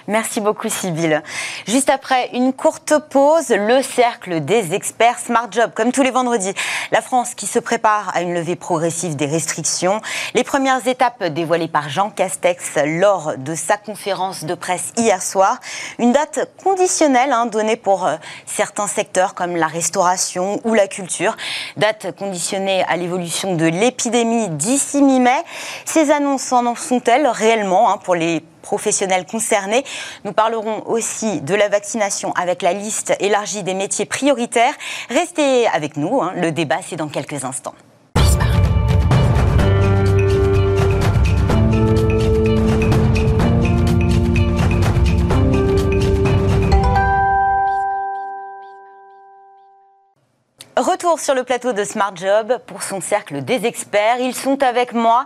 Merci beaucoup, Sybille. Juste après une courte pause, le cercle des experts Smart Job, comme tous les vendredis. La France qui se prépare à une levée progressive des restrictions. Les premières étapes dévoilées par Jean Castex lors de sa conférence de presse hier soir. Une date conditionnelle hein, donnée pour euh, certains secteurs comme la restauration ou la culture. Date conditionnée à l'évolution de l'épidémie d'ici mi-mai. Ces annonces en sont-elles réellement hein, pour les professionnels concernés? Nous parlerons aussi de la vaccination avec la liste élargie des métiers prioritaires. Restez avec nous, hein. le débat c'est dans quelques instants. Retour sur le plateau de Smart Job pour son cercle des experts. Ils sont avec moi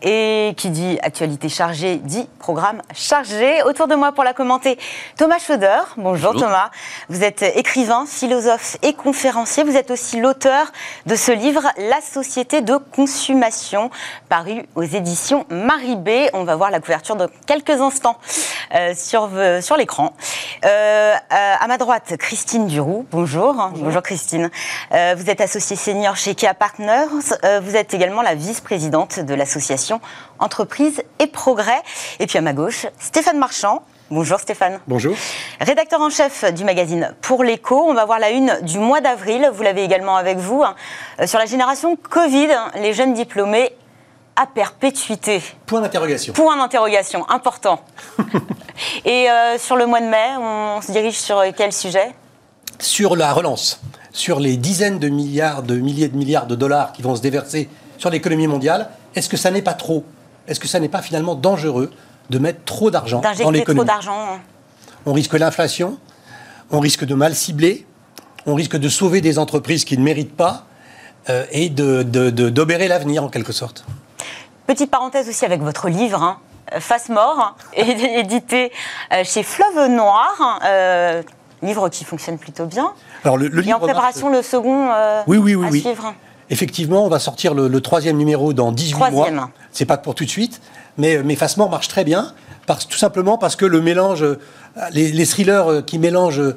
et qui dit actualité chargée dit programme chargé. Autour de moi pour la commenter, Thomas Schroeder. Bonjour, Thomas. Vous êtes écrivain, philosophe et conférencier. Vous êtes aussi l'auteur de ce livre La société de consommation paru aux éditions Marie B. On va voir la couverture dans quelques instants euh, sur, euh, sur l'écran. Euh, à ma droite, Christine Duroux. Bonjour. Bonjour Christine. Euh, vous êtes associée senior chez Kia Partners. Euh, vous êtes également la vice-présidente de l'association Entreprise et Progrès. Et puis à ma gauche, Stéphane Marchand. Bonjour Stéphane. Bonjour. Rédacteur en chef du magazine Pour l'écho. On va voir la une du mois d'avril. Vous l'avez également avec vous. Hein, euh, sur la génération Covid, hein, les jeunes diplômés à perpétuité. Point d'interrogation. Point d'interrogation, important. Et sur le mois de mai, on se dirige sur quel sujet? Sur la relance sur les dizaines de milliards, de milliers de milliards de dollars qui vont se déverser sur l'économie mondiale, est-ce que ça n'est pas trop? Est-ce que ça n'est pas finalement dangereux de mettre trop d'argent dans l'économie? d'argent. Hein. On risque l'inflation, on risque de mal cibler, on risque de sauver des entreprises qui ne méritent pas euh, et d'obérer de, l'avenir en quelque sorte. Petite parenthèse aussi avec votre livre, hein, Face Mort, édité euh, chez Fleuve Noir. Euh, livre qui fonctionne plutôt bien. Alors le, le en préparation le second euh, oui, oui, oui, oui. Effectivement, on va sortir le, troisième numéro dans 18 troisième. mois. C'est pas pour tout de suite, mais, mais marche très bien, parce, tout simplement parce que le mélange, euh, les, thrillers euh, qui mélangent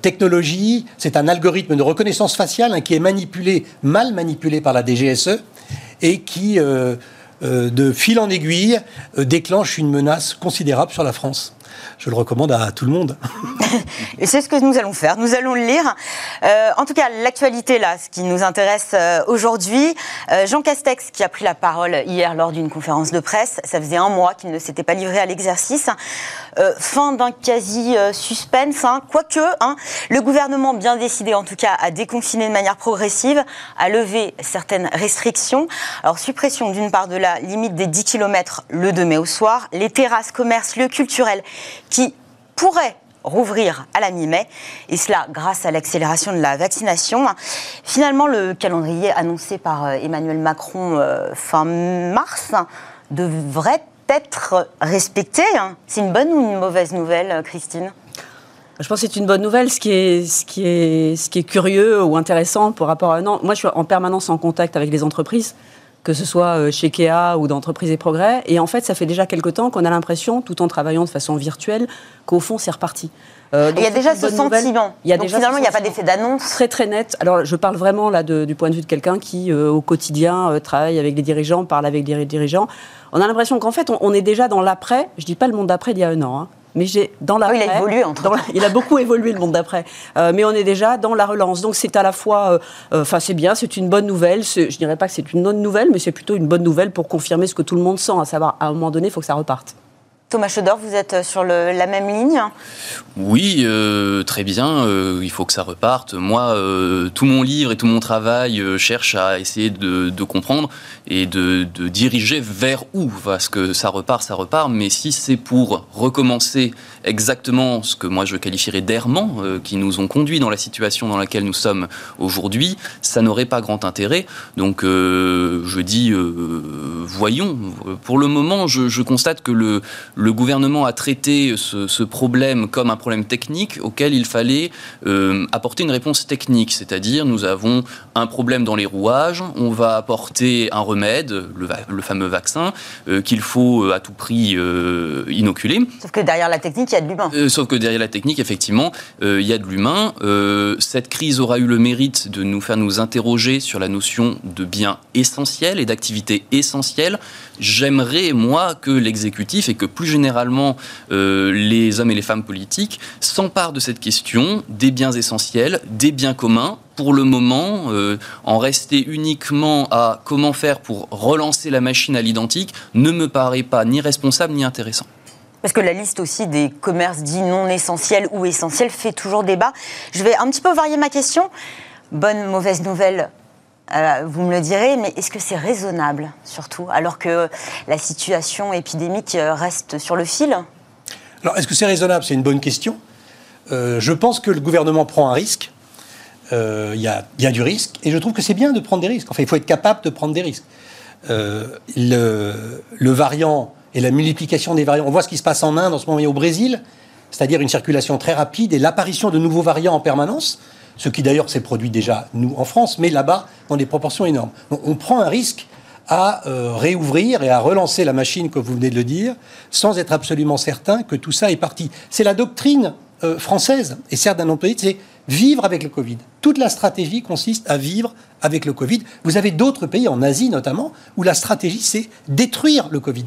technologie, c'est un algorithme de reconnaissance faciale hein, qui est manipulé, mal manipulé par la DGSE, et qui de fil en aiguille, déclenche une menace considérable sur la France je le recommande à tout le monde. C'est ce que nous allons faire. Nous allons le lire. Euh, en tout cas, l'actualité, là, ce qui nous intéresse euh, aujourd'hui, euh, Jean Castex, qui a pris la parole hier lors d'une conférence de presse, ça faisait un mois qu'il ne s'était pas livré à l'exercice. fin d'un quasi-suspense, hein. quoique hein, le gouvernement, bien décidé en tout cas, à déconfiner de manière progressive, à lever certaines restrictions. Alors, suppression d'une part de la limite des 10 km le 2 mai au soir, les terrasses, commerces, lieux culturels qui pourrait rouvrir à la mi-mai, et cela grâce à l'accélération de la vaccination. Finalement, le calendrier annoncé par euh, Emmanuel Macron euh, fin mars devrait être respecté. Hein. C'est une bonne ou une mauvaise nouvelle, euh, Christine? Je pense que c'est une bonne nouvelle. Ce qui, est, curieux ou intéressant par rapport à un an, moi je suis en permanence en contact avec les entreprises que ce soit euh, chez Kea ou d'Entreprise et Progrès. Et en fait, ça fait déjà quelque temps qu'on a l'impression, tout en travaillant de façon virtuelle, qu'au fond, c'est reparti. Euh, il y a déjà ce sentiment. Il y a finalement, il n'y a pas d'effet d'annonce. Très très net. Alors, je parle vraiment là du point de vue de quelqu'un qui, euh, au quotidien, travaille avec les dirigeants, parle avec les dirigeants. On a l'impression qu'en fait, on, est déjà dans l'après. Je dis pas le monde d'après d'il y a un an. Hein mais j'ai dans la. il a évolué entre. il a beaucoup évolué le monde d'après. Euh, mais on est déjà dans la relance. Donc c'est à la fois, euh, euh, enfin c'est bien, c'est une bonne nouvelle. Je dirais pas que c'est une bonne nouvelle, mais c'est plutôt une bonne nouvelle pour confirmer ce que tout le monde sent, à savoir à un moment donné, il faut que ça reparte. Thomas Chodor, vous êtes sur la même ligne Oui, euh, très bien. Euh, il faut que ça reparte. Moi, euh, tout mon livre et tout mon travail cherche à essayer de, comprendre et de, diriger vers où. Parce que ça repart, ça repart. Mais si c'est pour recommencer exactement ce que moi je qualifierais d'errement, qui nous ont conduits dans la situation dans laquelle nous sommes aujourd'hui, ça n'aurait pas grand intérêt. Donc, je dis, voyons. Pour le moment, je constate que le le gouvernement a traité ce, problème comme un problème technique auquel il fallait euh, apporter une réponse technique, c'est-à-dire nous avons un problème dans les rouages, on va apporter un remède, le, fameux vaccin, euh, qu'il faut euh, à tout prix inoculer. Sauf que derrière la technique, il y a de l'humain. sauf que derrière la technique, effectivement, il y a de l'humain. cette crise aura eu le mérite de nous faire nous interroger sur la notion de bien essentiel et d'activité essentielle. J'aimerais, moi, que l'exécutif et que plus généralement euh, les hommes et les femmes politiques s'emparent de cette question des biens essentiels, des biens communs. Pour le moment, euh, en rester uniquement à comment faire pour relancer la machine à l'identique ne me paraît pas ni responsable ni intéressant. Parce que la liste aussi des commerces dits non essentiels ou essentiels fait toujours débat. Je vais un petit peu varier ma question. Bonne, mauvaise nouvelle euh, vous me le direz, mais est-ce que c'est raisonnable, surtout, alors que la situation épidémique euh, reste sur le fil? Alors, est-ce que c'est raisonnable? C'est une bonne question. Euh, je pense que le gouvernement prend un risque. Il y, a du risque, et je trouve que c'est bien de prendre des risques. Enfin, il faut être capable de prendre des risques. Le, le, variant et la multiplication des variants, on voit ce qui se passe en Inde en ce moment et au Brésil, c'est-à-dire une circulation très rapide et l'apparition de nouveaux variants en permanence ce qui d'ailleurs s'est produit déjà, nous, en France, mais là-bas, dans des proportions énormes. On prend un risque à euh, réouvrir et à relancer la machine, comme vous venez de le dire, sans être absolument certain que tout ça est parti. C'est la doctrine euh, française, et certes d'un employé, c'est vivre avec le Covid. Toute la stratégie consiste à vivre avec le Covid. Vous avez d'autres pays, en Asie notamment, où la stratégie, c'est détruire le Covid.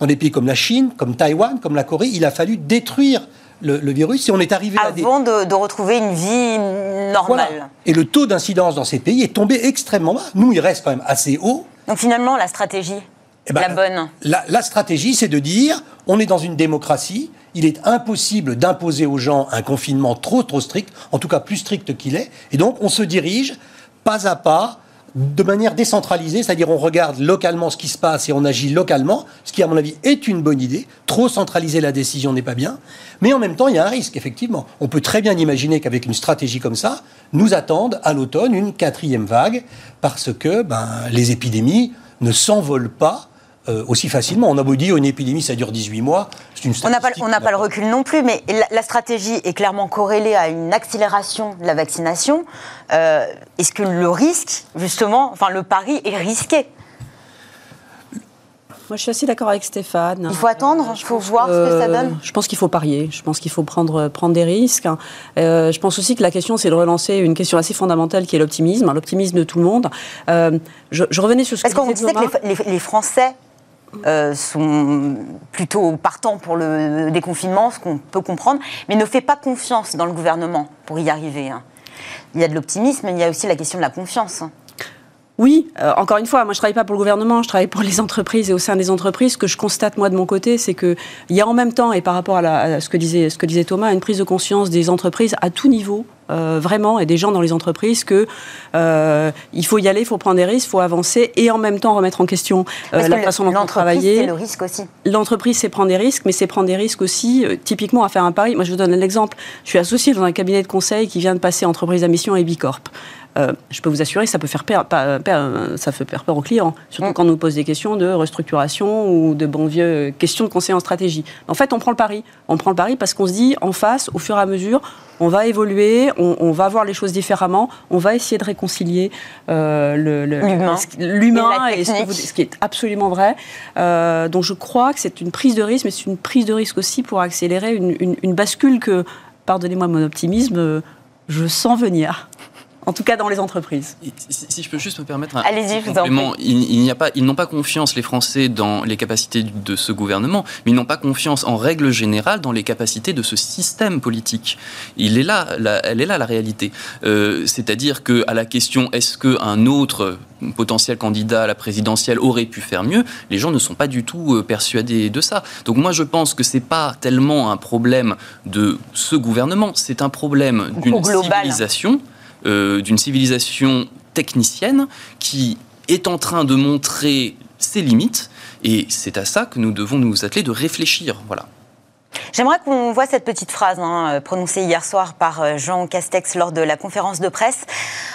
Dans des pays comme la Chine, comme Taïwan, comme la Corée, il a fallu détruire le, virus, si on est arrivé Avant de, retrouver une vie normale. Et le taux d'incidence dans ces pays est tombé extrêmement bas. Nous, il reste quand même assez haut. Donc finalement, la stratégie, eh ben, la bonne la, stratégie, c'est de dire, on est dans une démocratie, il est impossible d'imposer aux gens un confinement trop, trop strict, en tout cas plus strict qu'il est, et donc on se dirige pas à pas de manière décentralisée, c'est-à-dire on regarde localement ce qui se passe et on agit localement, ce qui à mon avis est une bonne idée. Trop centraliser la décision n'est pas bien, mais en même temps il y a un risque effectivement. On peut très bien imaginer qu'avec une stratégie comme ça, nous attendent à l'automne une quatrième vague parce que ben, les épidémies ne s'envolent pas euh, aussi facilement. On a beau dire une épidémie, ça dure 18 mois. Une on n'a pas, pas, le recul non plus, mais la, stratégie est clairement corrélée à une accélération de la vaccination. Euh, est-ce que le risque, justement, enfin le pari est risqué? Moi, je suis assez d'accord avec Stéphane. Il faut attendre, il faut voir ce que ça donne. Je pense qu'il faut parier. Je pense qu'il faut prendre, prendre des risques. Euh, je pense aussi que la question, c'est de relancer une question assez fondamentale qui est l'optimisme, l'optimisme de tout le monde. Euh, je, revenais sur ce que Est-ce qu'on disait que les, Français euh, sont plutôt partants pour le déconfinement, ce qu'on peut comprendre, mais ne fait pas confiance dans le gouvernement pour y arriver. Hein. Il y a de l'optimisme, mais il y a aussi la question de la confiance. Hein. Oui, euh, encore une fois, moi je travaille pas pour le gouvernement, je travaille pour les entreprises et au sein des entreprises. Ce que je constate moi de mon côté, c'est que il y a en même temps et par rapport à, ce que disait ce que disait Thomas, une prise de conscience des entreprises à tout niveau. Euh, vraiment, et des gens dans les entreprises que euh, il faut y aller, il faut prendre des risques, il faut avancer et en même temps remettre en question la façon dont on travaille. C'est le risque aussi. L'entreprise, c'est prendre des risques, mais c'est prendre des risques aussi, typiquement à faire un pari. Moi, je vous donne un exemple. Je suis associé dans un cabinet de conseil qui vient de passer entreprise à mission et Bicorp. Euh, je peux vous assurer que ça peut faire peur, ça fait peur aux clients, surtout mm. quand on nous pose des questions de restructuration ou de bon vieux questions de conseil en stratégie. En fait, on prend le pari. On prend le pari parce qu'on se dit, en face, au fur et à mesure, on va évoluer, on, va voir les choses différemment, on va essayer de réconcilier euh, l'humain et, ce, qui est absolument vrai. Euh, donc je crois que c'est une prise de risque, mais c'est une prise de risque aussi pour accélérer une, une bascule que, pardonnez-moi mon optimisme, je sens venir en tout cas dans les entreprises. Si, je peux juste me permettre un Allez-y, complément, il, n'y a pas, ils n'ont pas confiance les Français dans les capacités de ce gouvernement, mais ils n'ont pas confiance en règle générale dans les capacités de ce système politique. Il est là, elle est là la réalité. Euh, c'est-à-dire que à la question est-ce qu'un autre potentiel candidat à la présidentielle aurait pu faire mieux, les gens ne sont pas du tout euh, persuadés de ça. Donc moi je pense que c'est pas tellement un problème de ce gouvernement, c'est un problème d'une civilisation euh, d'une civilisation technicienne qui est en train de montrer ses limites. Et c'est à ça que nous devons nous atteler de réfléchir. Voilà. J'aimerais qu'on voit cette petite phrase hein, prononcée hier soir par euh, Jean Castex lors de la conférence de presse.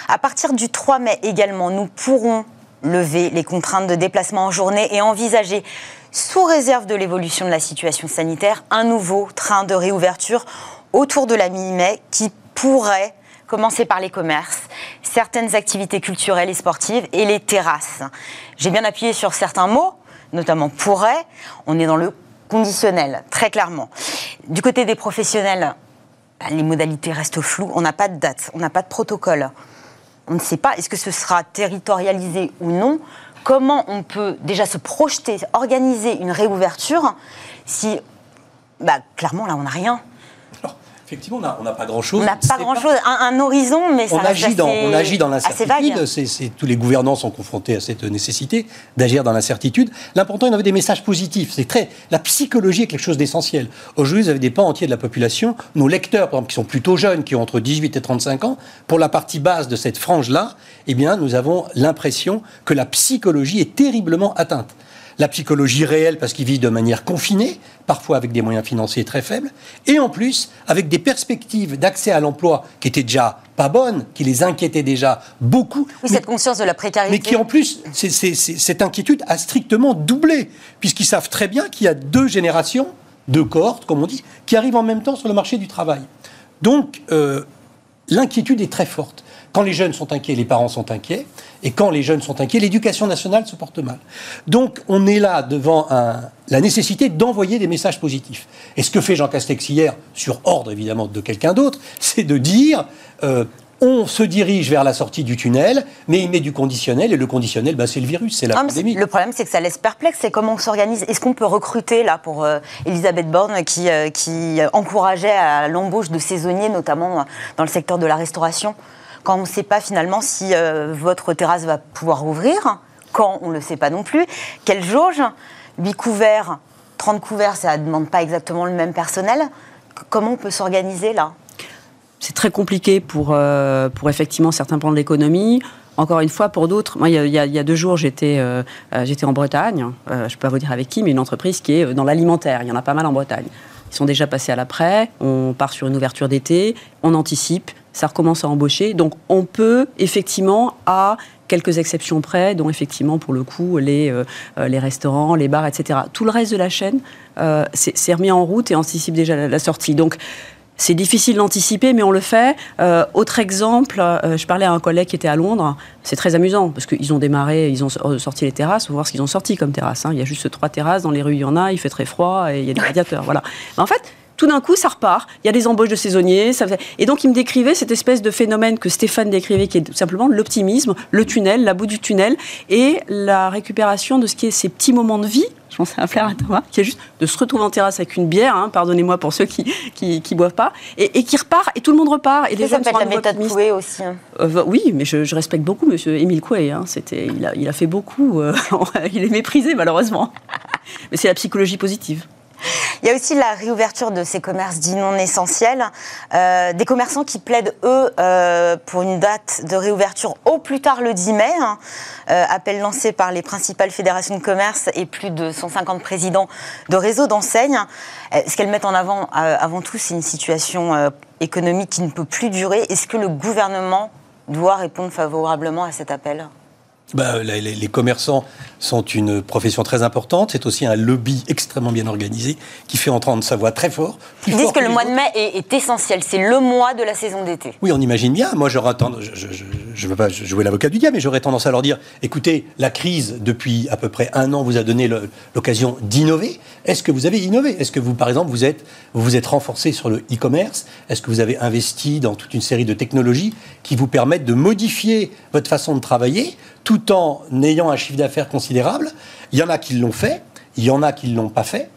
À partir du 3 mai également, nous pourrons lever les contraintes de déplacement en journée et envisager, sous réserve de l'évolution de la situation sanitaire, un nouveau train de réouverture autour de la mi-mai qui pourrait commencer par les commerces, certaines activités culturelles et sportives et les terrasses. J'ai bien appuyé sur certains mots, notamment pourrait. On est dans le conditionnel, très clairement. Du côté des professionnels, bah, les modalités restent floues. On n'a pas de date, on n'a pas de protocole. On ne sait pas est-ce que ce sera territorialisé ou non? Comment on peut déjà se projeter, organiser une réouverture si, bah, clairement, là, on n'a rien? Effectivement, on n'a pas grand-chose. On n'a pas grand-chose, un, horizon, mais ça on agit dans, On agit dans l'incertitude. tous les gouvernants sont confrontés à cette nécessité d'agir dans l'incertitude. L'important, il y avait des messages positifs. C'est très, la psychologie est quelque chose d'essentiel. Aujourd'hui, vous avez des pans entiers de la population, nos lecteurs, par exemple, qui sont plutôt jeunes, qui ont entre 18 et 35 ans, pour la partie basse de cette frange-là, eh bien, nous avons l'impression que la psychologie est terriblement atteinte la psychologie réelle parce qu'ils vivent de manière confinée, parfois avec des moyens financiers très faibles, et en plus avec des perspectives d'accès à l'emploi qui étaient déjà pas bonnes, qui les inquiétaient déjà beaucoup. Oui, cette conscience de la précarité. Mais qui en plus, cette inquiétude a strictement doublé, puisqu'ils savent très bien qu'il y a deux générations, deux cohortes, comme on dit, qui arrivent en même temps sur le marché du travail. Donc, euh, l'inquiétude est très forte. Quand les jeunes sont inquiets, les parents sont inquiets. Et quand les jeunes sont inquiets, l'éducation nationale se porte mal. Donc on est là devant la nécessité d'envoyer des messages positifs. Et ce que fait Jean Castex hier, sur ordre évidemment de quelqu'un d'autre, c'est de dire euh, on se dirige vers la sortie du tunnel, mais il met du conditionnel, et le conditionnel, bah, c'est le virus, c'est la pandémie. Le problème, c'est que ça laisse perplexe, c'est comment on s'organise. Est-ce qu'on peut recruter, là, pour euh, Elisabeth Borne, qui, euh, qui encourageait à l'embauche de saisonniers, notamment dans le secteur de la restauration? Quand on ne sait pas finalement si euh, votre terrasse va pouvoir ouvrir, quand on ne le sait pas non plus, quelle jauge, 8 couverts, 30 couverts, ça ne demande pas exactement le même personnel. Comment on peut s'organiser là? C'est très compliqué pour, euh, pour effectivement certains plans de l'économie. Encore une fois, pour d'autres, moi, il y, a, deux jours, j'étais euh, j'étais en Bretagne. je ne peux pas vous dire avec qui, mais une entreprise qui est dans l'alimentaire. Il y en a pas mal en Bretagne. Ils sont déjà passés à l'après. On part sur une ouverture d'été. On anticipe ça recommence à embaucher. Donc on peut effectivement, à quelques exceptions près, dont effectivement pour le coup les, euh, euh, les restaurants, les bars, etc. Tout le reste de la chaîne euh, s'est remis en route et anticipe déjà la, sortie. Donc c'est difficile d'anticiper, mais on le fait. Euh, autre exemple, je parlais à un collègue qui était à Londres. C'est très amusant parce qu'ils ont démarré, ils ont sorti les terrasses. On va voir ce qu'ils ont sorti comme terrasse. Hein. Il y a juste trois terrasses dans les rues. Il y en a. Il fait très froid et il y a des radiateurs. Voilà. en fait, tout d'un coup, ça repart. Il y a des embauches de saisonniers. Ça Et donc, il me décrivait cette espèce de phénomène que Stéphane décrivait, qui est tout simplement l'optimisme, le tunnel, la bout du tunnel, et la récupération de ce qui est ces petits moments de vie je pense à un frère à Thomas, qui est juste de se retrouver en terrasse avec une bière, hein, pardonnez-moi pour ceux qui, qui, boivent pas, et, qui repart, et tout le monde repart. Et les ça s'appelle la méthode Coué aussi. Hein. Euh, oui, mais je, respecte beaucoup Monsieur Émile Coué. Hein, c'était, il a, il a fait beaucoup. Euh, il est méprisé malheureusement. mais c'est la psychologie positive. Il y a aussi la réouverture de ces commerces dits non essentiels. Euh, des commerçants qui plaident, eux, euh, pour une date de réouverture au plus tard le 10 mai. Hein. Euh, appel lancé par les principales fédérations de commerce et plus de 150 présidents de réseaux d'enseignes. Ce qu'elles mettent en avant, avant tout, c'est une situation économique qui ne peut plus durer. Est-ce que le gouvernement doit répondre favorablement à cet appel? Bah, les, commerçants sont une profession très importante. C'est aussi un lobby extrêmement bien organisé qui fait entendre sa voix très fort. Ils disent que, le mois de mai est, essentiel. C'est le mois de la saison d'été. Oui, on imagine bien. Moi, j'aurais tendance, je ne veux pas jouer l'avocat du diable, mais j'aurais tendance à leur dire écoutez, la crise depuis à peu près un an vous a donné l'occasion d'innover. Est-ce que vous avez innové? Est-ce que vous, par exemple, vous êtes vous, vous êtes renforcé sur le e-commerce? Est-ce que vous avez investi dans toute une série de technologies qui vous permettent de modifier votre façon de travailler tout en ayant un chiffre d'affaires considérable. Il y en a qui l'ont fait, il y en a qui ne l'ont pas fait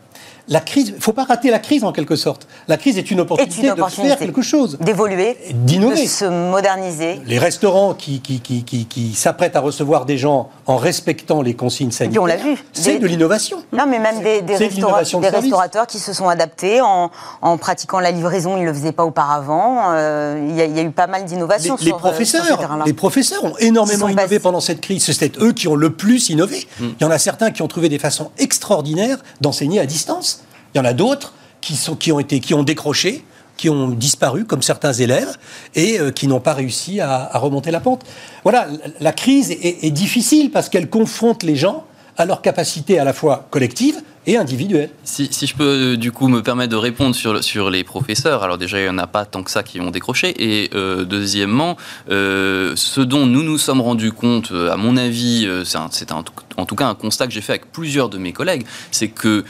la crise, il ne faut pas rater la crise en quelque sorte. La crise est une opportunité, de faire quelque chose. D'évoluer, d'innover. De se moderniser. Les restaurants qui, qui, qui, qui, s'apprêtent à recevoir des gens en respectant les consignes sanitaires, on l'a vu. C'est de l'innovation. Non, mais même des, des, restaurateurs qui se sont adaptés en, en, pratiquant la livraison, ils ne le faisaient pas auparavant. Euh, il y, a eu pas mal d'innovations les, les, euh, professeurs, les professeurs ont énormément innové pendant cette crise. C'est eux qui ont le plus innové. Hmm. Il y en a certains qui ont trouvé des façons extraordinaires d'enseigner à distance. Il y en a d'autres qui, ont décroché, qui ont disparu, comme certains élèves, et euh, qui n'ont pas réussi à, remonter la pente. Voilà, la crise est difficile parce qu'elle confronte les gens à leur capacité à la fois collective, et individuel. Si, si, je peux euh, du coup me permettre de répondre sur, sur les professeurs, alors déjà il n'y en a pas tant que ça qui ont décroché, et euh, deuxièmement, euh, ce dont nous nous sommes rendus compte, à mon avis, c'est en tout cas un constat que j'ai fait avec plusieurs de mes collègues, c'est que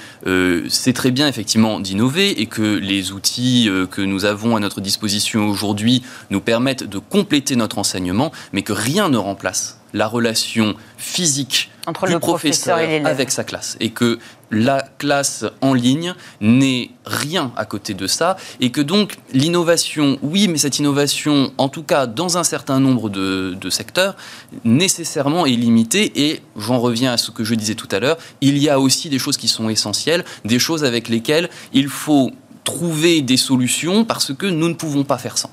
c'est très bien effectivement d'innover et que les outils que nous avons à notre disposition aujourd'hui nous permettent de compléter notre enseignement, mais que rien ne remplace la relation physique entre le professeur, avec sa classe. Et que la classe en ligne n'est rien à côté de ça. Et que donc l'innovation, oui, mais cette innovation, en tout cas dans un certain nombre de, secteurs, nécessairement est limitée. Et j'en reviens à ce que je disais tout à l'heure, il y a aussi des choses qui sont essentielles, des choses avec lesquelles il faut trouver des solutions parce que nous ne pouvons pas faire sans.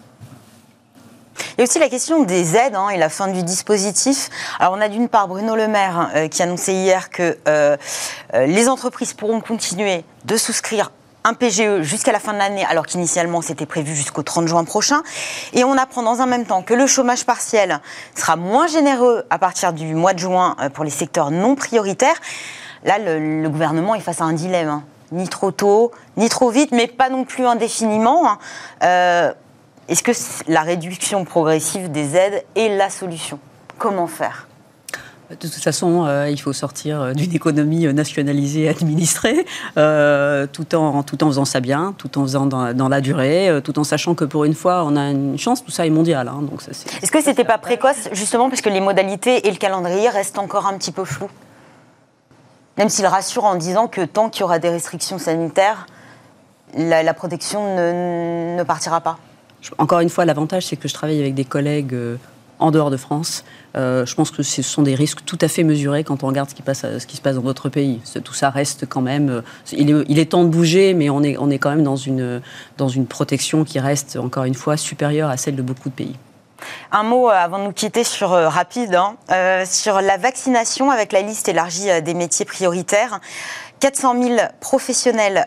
Il y a aussi la question des aides hein, et la fin du dispositif. Alors on a d'une part Bruno Le Maire hein, euh, qui a annoncé hier que euh, euh, les entreprises pourront continuer de souscrire un PGE jusqu'à la fin de l'année, alors qu'initialement c'était prévu jusqu'au 30 juin prochain. Et on apprend dans un même temps que le chômage partiel sera moins généreux à partir du mois de juin pour les secteurs non prioritaires. Là, le, gouvernement est face à un dilemme. Hein. Ni trop tôt, ni trop vite, mais pas non plus indéfiniment. Est-ce que la réduction progressive des aides est la solution? Comment faire? De toute façon, euh, il faut sortir euh, d'une économie euh, nationalisée et administrée, tout, en, tout en faisant ça bien, tout en faisant dans, la durée, tout en sachant que pour une fois, on a une chance, tout ça est mondial. Hein, donc Est-ce que c'était pas précoce, justement, parce que les modalités et le calendrier restent encore un petit peu flous? Même s'il rassure en disant que tant qu'il y aura des restrictions sanitaires, la, protection ne partira pas encore une fois, l'avantage, c'est que je travaille avec des collègues euh, en dehors de France. Euh, je pense que ce sont des risques tout à fait mesurés quand on regarde ce qui, se passe dans d'autres pays. Tout ça reste quand même. Euh, il est, il est, temps de bouger, mais on est, on est quand même dans une, dans une protection qui reste, encore une fois, supérieure à celle de beaucoup de pays. Un mot avant de nous quitter sur rapide, hein, sur la vaccination avec la liste élargie des métiers prioritaires. 400 000 professionnels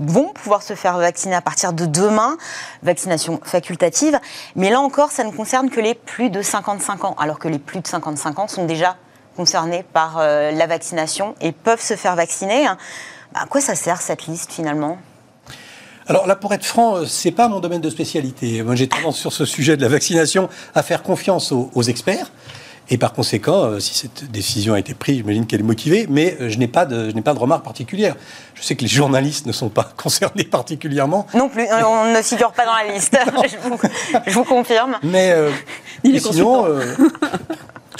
vont pouvoir se faire vacciner à partir de demain, vaccination facultative. Mais là encore, ça ne concerne que les plus de 55 ans, alors que les plus de 55 ans sont déjà concernés par euh, la vaccination et peuvent se faire vacciner. À quoi ça sert cette liste finalement? Alors là, pour être franc, euh, c'est pas mon domaine de spécialité. Moi, j'ai tendance sur ce sujet de la vaccination à faire confiance aux, experts. Et par conséquent, euh, si cette décision a été prise, j'imagine qu'elle est motivée, mais euh, je n'ai pas de, je n'ai pas de remarque particulière. Je sais que les journalistes ne sont pas concernés particulièrement. Non plus, on ne figure pas dans la liste. je, vous, confirme. Mais, mais sinon,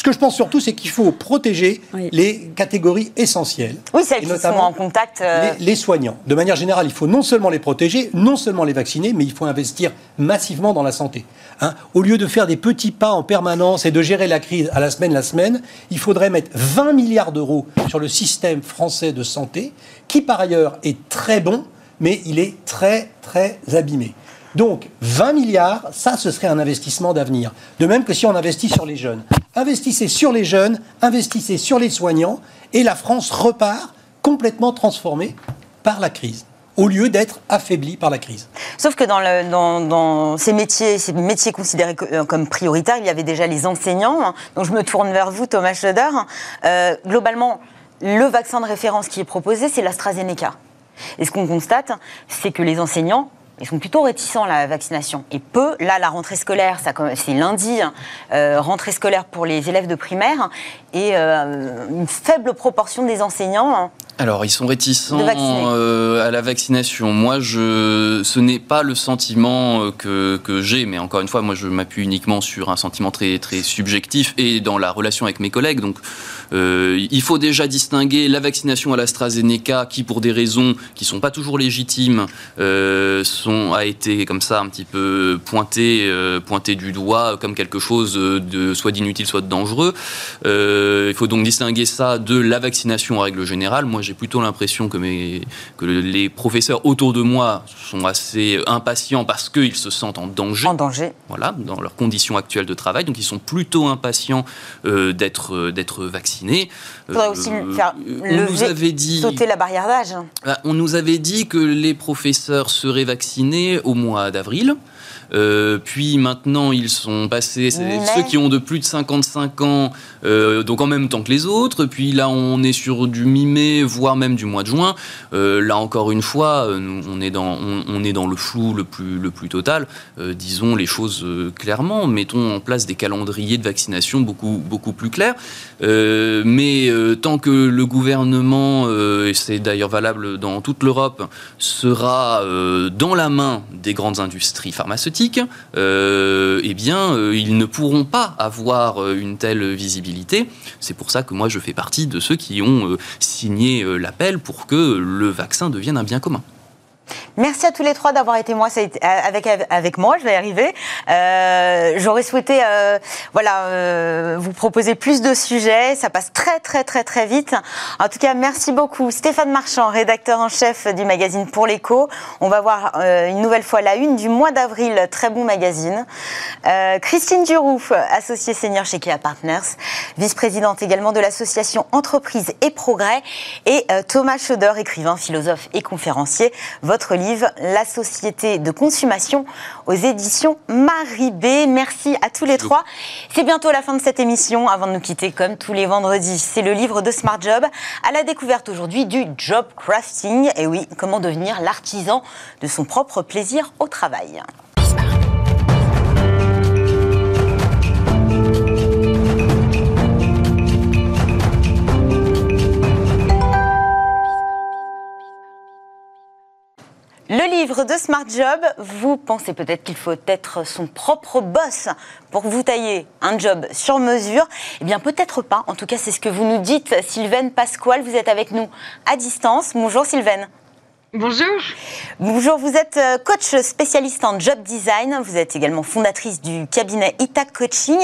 ce que je pense surtout, c'est qu'il faut protéger les catégories essentielles. Oui, celles qui sont en contact. Euh, les, soignants. De manière générale, il faut non seulement les protéger, non seulement les vacciner, mais il faut investir massivement dans la santé. Hein. Au lieu de faire des petits pas en permanence et de gérer la crise à la semaine, la semaine, il faudrait mettre 20 milliards d'euros sur le système français de santé, qui par ailleurs est très bon, mais il est très, très abîmé. Donc 20 milliards, ça, ce serait un investissement d'avenir. De même que si on investit sur les jeunes. Investissez sur les jeunes, investissez sur les soignants, et la France repart complètement transformée par la crise au lieu d'être affaiblie par la crise. Sauf que dans, ces métiers, considérés euh, comme prioritaires, il y avait déjà les enseignants. Donc je me tourne vers vous, Thomas Schröder. Euh, globalement, le vaccin de référence qui est proposé, c'est l'AstraZeneca. Et ce qu'on constate, c'est que les enseignants ils sont plutôt réticents à la vaccination. Et peu, là, la rentrée scolaire, c'est lundi, hein, euh, rentrée scolaire pour les élèves de primaire, et euh, une faible proportion des enseignants hein, alors, ils sont réticents euh, à la vaccination. Moi, je, ce n'est pas le sentiment que, que j'ai, mais encore une fois, moi, je m'appuie uniquement sur un sentiment très, très subjectif et dans la relation avec mes collègues. Donc, euh, il faut déjà distinguer la vaccination à l'AstraZeneca, qui, pour des raisons qui sont pas toujours légitimes, euh, sont, a été comme ça un petit peu pointé, euh, du doigt comme quelque chose de soit d'inutile, soit de dangereux. il faut donc distinguer ça de la vaccination en règle générale. Moi, j'ai plutôt l'impression que, que les professeurs autour de moi sont assez impatients parce qu'ils se sentent en danger. En danger. Voilà, dans leurs conditions actuelles de travail. Donc ils sont plutôt impatients d'être, d'être vaccinés. Il faudrait aussi euh, faire on nous avait dit, sauter la barrière d'âge. Bah, on nous avait dit que les professeurs seraient vaccinés au mois d'avril. Euh, puis maintenant, ils sont passés, ceux qui ont de plus de 55 ans, euh, donc en même temps que les autres. Puis là, on est sur du mi-mai, voire même du mois de juin. Euh, là, encore une fois, on est dans, on, est dans le flou le plus, le plus total. disons les choses clairement. Mettons en place des calendriers de vaccination beaucoup, beaucoup plus clairs. Mais tant que le gouvernement, et c'est d'ailleurs valable dans toute l'Europe, sera dans la main des grandes industries pharmaceutiques, euh, eh bien, euh, ils ne pourront pas avoir euh, une telle visibilité. C'est pour ça que moi, je fais partie de ceux qui ont signé l'appel pour que le vaccin devienne un bien commun. Merci à tous les trois d'avoir été moi, avec, avec moi, je vais y arriver. Euh, J'aurais souhaité euh, voilà, euh, vous proposer plus de sujets, ça passe très très très très vite. En tout cas, merci beaucoup Stéphane Marchand, rédacteur en chef du magazine Pour l'écho. On va voir euh, une nouvelle fois la une du mois d'avril, très bon magazine. Euh, Christine Durouf, associée senior chez Kia Partners, vice-présidente également de l'association Entreprise et Progrès, et Thomas Schauder, écrivain, philosophe et conférencier. Votre livre La société de consommation aux éditions Maribé. Merci à tous les trois. C'est bientôt la fin de cette émission. Avant de nous quitter, comme tous les vendredis, c'est le livre de Smart Job à la découverte aujourd'hui du job crafting. Et oui, comment devenir l'artisan de son propre plaisir au travail. Le livre de Smart Job, vous pensez peut-être qu'il faut être son propre boss pour vous tailler un job sur mesure. Eh bien, peut-être pas. En tout cas, c'est ce que vous nous dites. Sylvaine Pasquale, vous êtes avec nous à distance. Bonjour Sylvaine. Bonjour. Bonjour, vous êtes euh, coach spécialiste en job design. Vous êtes également fondatrice du cabinet Itac Coaching.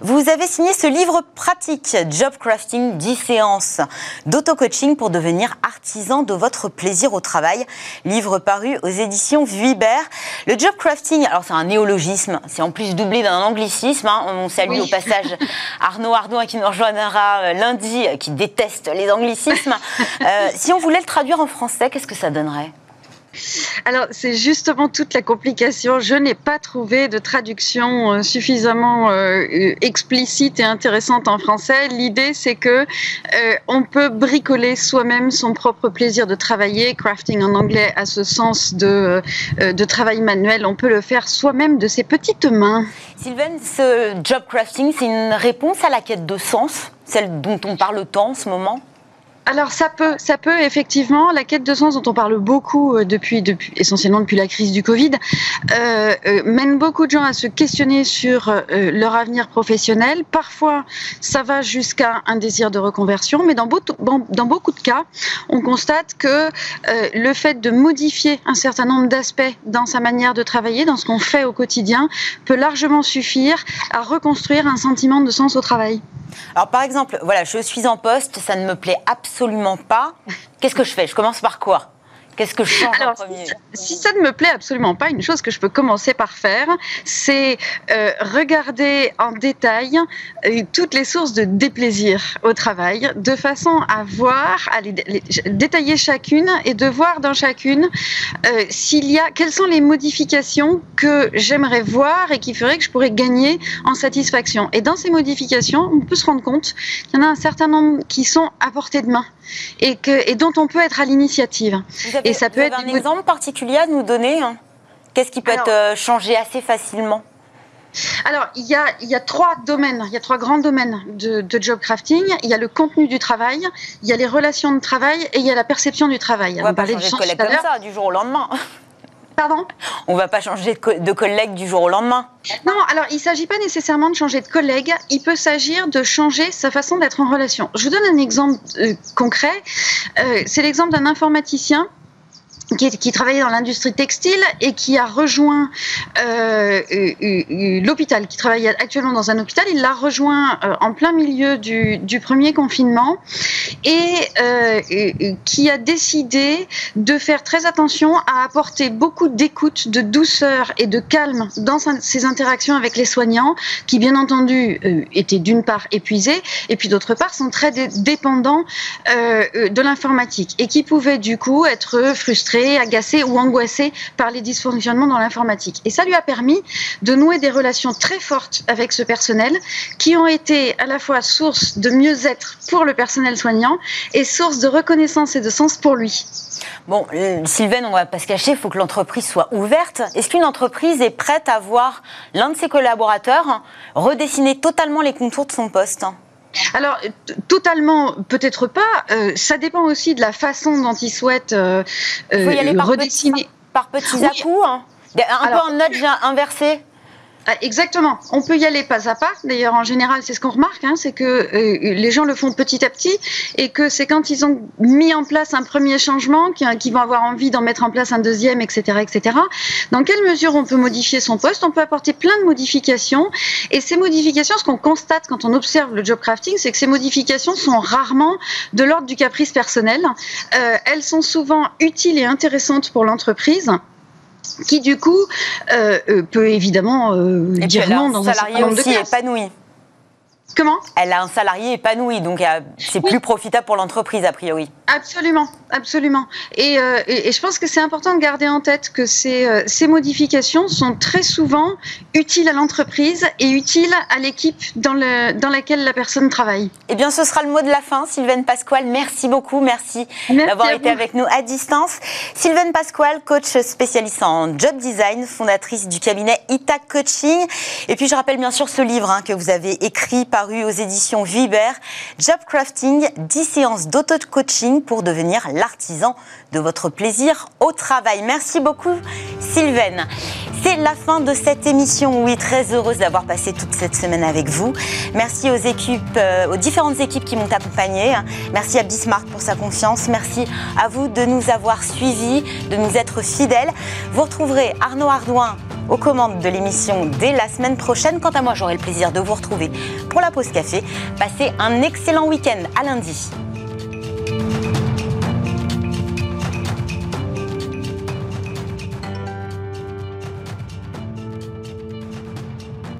Vous avez signé ce livre pratique, Job Crafting, 10 séances d'auto-coaching pour devenir artisan de votre plaisir au travail. Livre paru aux éditions Vuibert. Le job crafting, alors c'est un néologisme, c'est en plus doublé d'un anglicisme. Hein. On salue au passage Arnaud Ardouin qui nous rejoindra euh, lundi, euh, qui déteste les anglicismes. si on voulait le traduire en français, qu'est-ce que ça donne Alors, c'est justement toute la complication. Je n'ai pas trouvé de traduction euh, suffisamment euh, explicite et intéressante en français. L'idée, c'est que euh, on peut bricoler soi-même son propre plaisir de travailler. Crafting en anglais a ce sens de, de travail manuel. On peut le faire soi-même de ses petites mains. Sylvain, ce job crafting, c'est une réponse à la quête de sens, celle dont on parle tant en ce moment? Alors ça peut, ça peut effectivement. La quête de sens dont on parle beaucoup euh, depuis, essentiellement depuis la crise du Covid, euh, euh, mène beaucoup de gens à se questionner sur leur avenir professionnel. Parfois, ça va jusqu'à un désir de reconversion, mais dans beaucoup de cas, on constate que le fait de modifier un certain nombre d'aspects dans sa manière de travailler, dans ce qu'on fait au quotidien, peut largement suffire à reconstruire un sentiment de sens au travail. Alors par exemple, voilà, je suis en poste, ça ne me plaît absolument pas. Qu'est-ce que je fais? Je commence par quoi? Qu'est-ce que je change en premier si, ça ne me plaît absolument pas, une chose que je peux commencer par faire, c'est euh, regarder en détail euh, toutes les sources de déplaisir au travail, de façon à voir, à les, détailler chacune et de voir dans chacune euh, s'il y a, quelles sont les modifications que j'aimerais voir et qui feraient que je pourrais gagner en satisfaction. Et dans ces modifications, on peut se rendre compte qu'il y en a un certain nombre qui sont à portée de main et, que, et dont on peut être à l'initiative. Et ça peut être un exemple particulier à nous donner hein? Qu'est-ce qui peut être euh, changé assez facilement? Alors, il y, a, il y a trois domaines, il y a trois grands domaines de, job crafting. Il y a le contenu du travail, il y a les relations de travail et il y a la perception du travail. On va pas changer de collègue comme ça du jour au lendemain. Pardon On va pas changer de, collègue du jour au lendemain. Non, alors il ne s'agit pas nécessairement de changer de collègue, il peut s'agir de changer sa façon d'être en relation. Je vous donne un exemple euh, concret. Euh, c'est l'exemple d'un informaticien qui, travaillait dans l'industrie textile et qui a rejoint euh, l'hôpital, qui travaille actuellement dans un hôpital. Il l'a rejoint euh, en plein milieu du, premier confinement et euh, qui a décidé de faire très attention à apporter beaucoup d'écoute, de douceur et de calme dans ses interactions avec les soignants, qui bien entendu étaient d'une part épuisés et puis d'autre part sont très dépendants de l'informatique et qui pouvaient du coup être frustrés agacé ou angoissé par les dysfonctionnements dans l'informatique. Et ça lui a permis de nouer des relations très fortes avec ce personnel qui ont été à la fois source de mieux-être pour le personnel soignant et source de reconnaissance et de sens pour lui. Bon, euh, Sylvain, on va pas se cacher, il faut que l'entreprise soit ouverte. Est-ce qu'une entreprise est prête à voir l'un de ses collaborateurs redessiner totalement les contours de son poste? Alors, totalement, peut-être pas. Euh, ça dépend aussi de la façon dont ils souhaitent euh, faut y aller par redessiner. Petits, par petits à-coups, hein. un peu en nudge inversé ah, exactement. On peut y aller pas à pas. D'ailleurs, en général, c'est ce qu'on remarque, hein, c'est que euh, les gens le font petit à petit et que c'est quand ils ont mis en place un premier changement qu'ils vont avoir envie d'en mettre en place un deuxième, etc., etc. Dans quelle mesure on peut modifier son poste? On peut apporter plein de modifications. Et ces modifications, ce qu'on constate quand on observe le job crafting, c'est que ces modifications sont rarement de l'ordre du caprice personnel. Euh, elles sont souvent utiles et intéressantes pour l'entreprise qui du coup euh, euh, peut évidemment euh, dire non dans un salarié aussi épanoui. Comment? Elle a un salarié épanoui, donc c'est plus profitable pour l'entreprise a priori. Absolument, absolument. Euh, et, et, je pense que c'est important de garder en tête que ces, euh, ces modifications sont très souvent utiles à l'entreprise et utiles à l'équipe dans, le, dans laquelle la personne travaille. Eh bien, ce sera le mot de la fin. Sylvaine Pasquale, merci beaucoup. Merci, d'avoir été avec nous à distance. Sylvaine Pasquale, coach spécialiste en job design, fondatrice du cabinet Ita Coaching. Et puis, je rappelle bien sûr ce livre hein, que vous avez écrit, paru aux éditions Viber, Job Crafting, 10 séances d'auto-coaching pour devenir l'artisan de votre plaisir au travail. Merci beaucoup Sylvaine. C'est la fin de cette émission. Oui, très heureuse d'avoir passé toute cette semaine avec vous. Merci aux équipes, euh, aux différentes équipes qui m'ont accompagnée. Merci à Bismarck pour sa confiance. Merci à vous de nous avoir suivis, de nous être fidèles. Vous retrouverez Arnaud Ardouin aux commandes de l'émission dès la semaine prochaine. Quant à moi, j'aurai le plaisir de vous retrouver pour la pause café. Passez un excellent week-end. À lundi.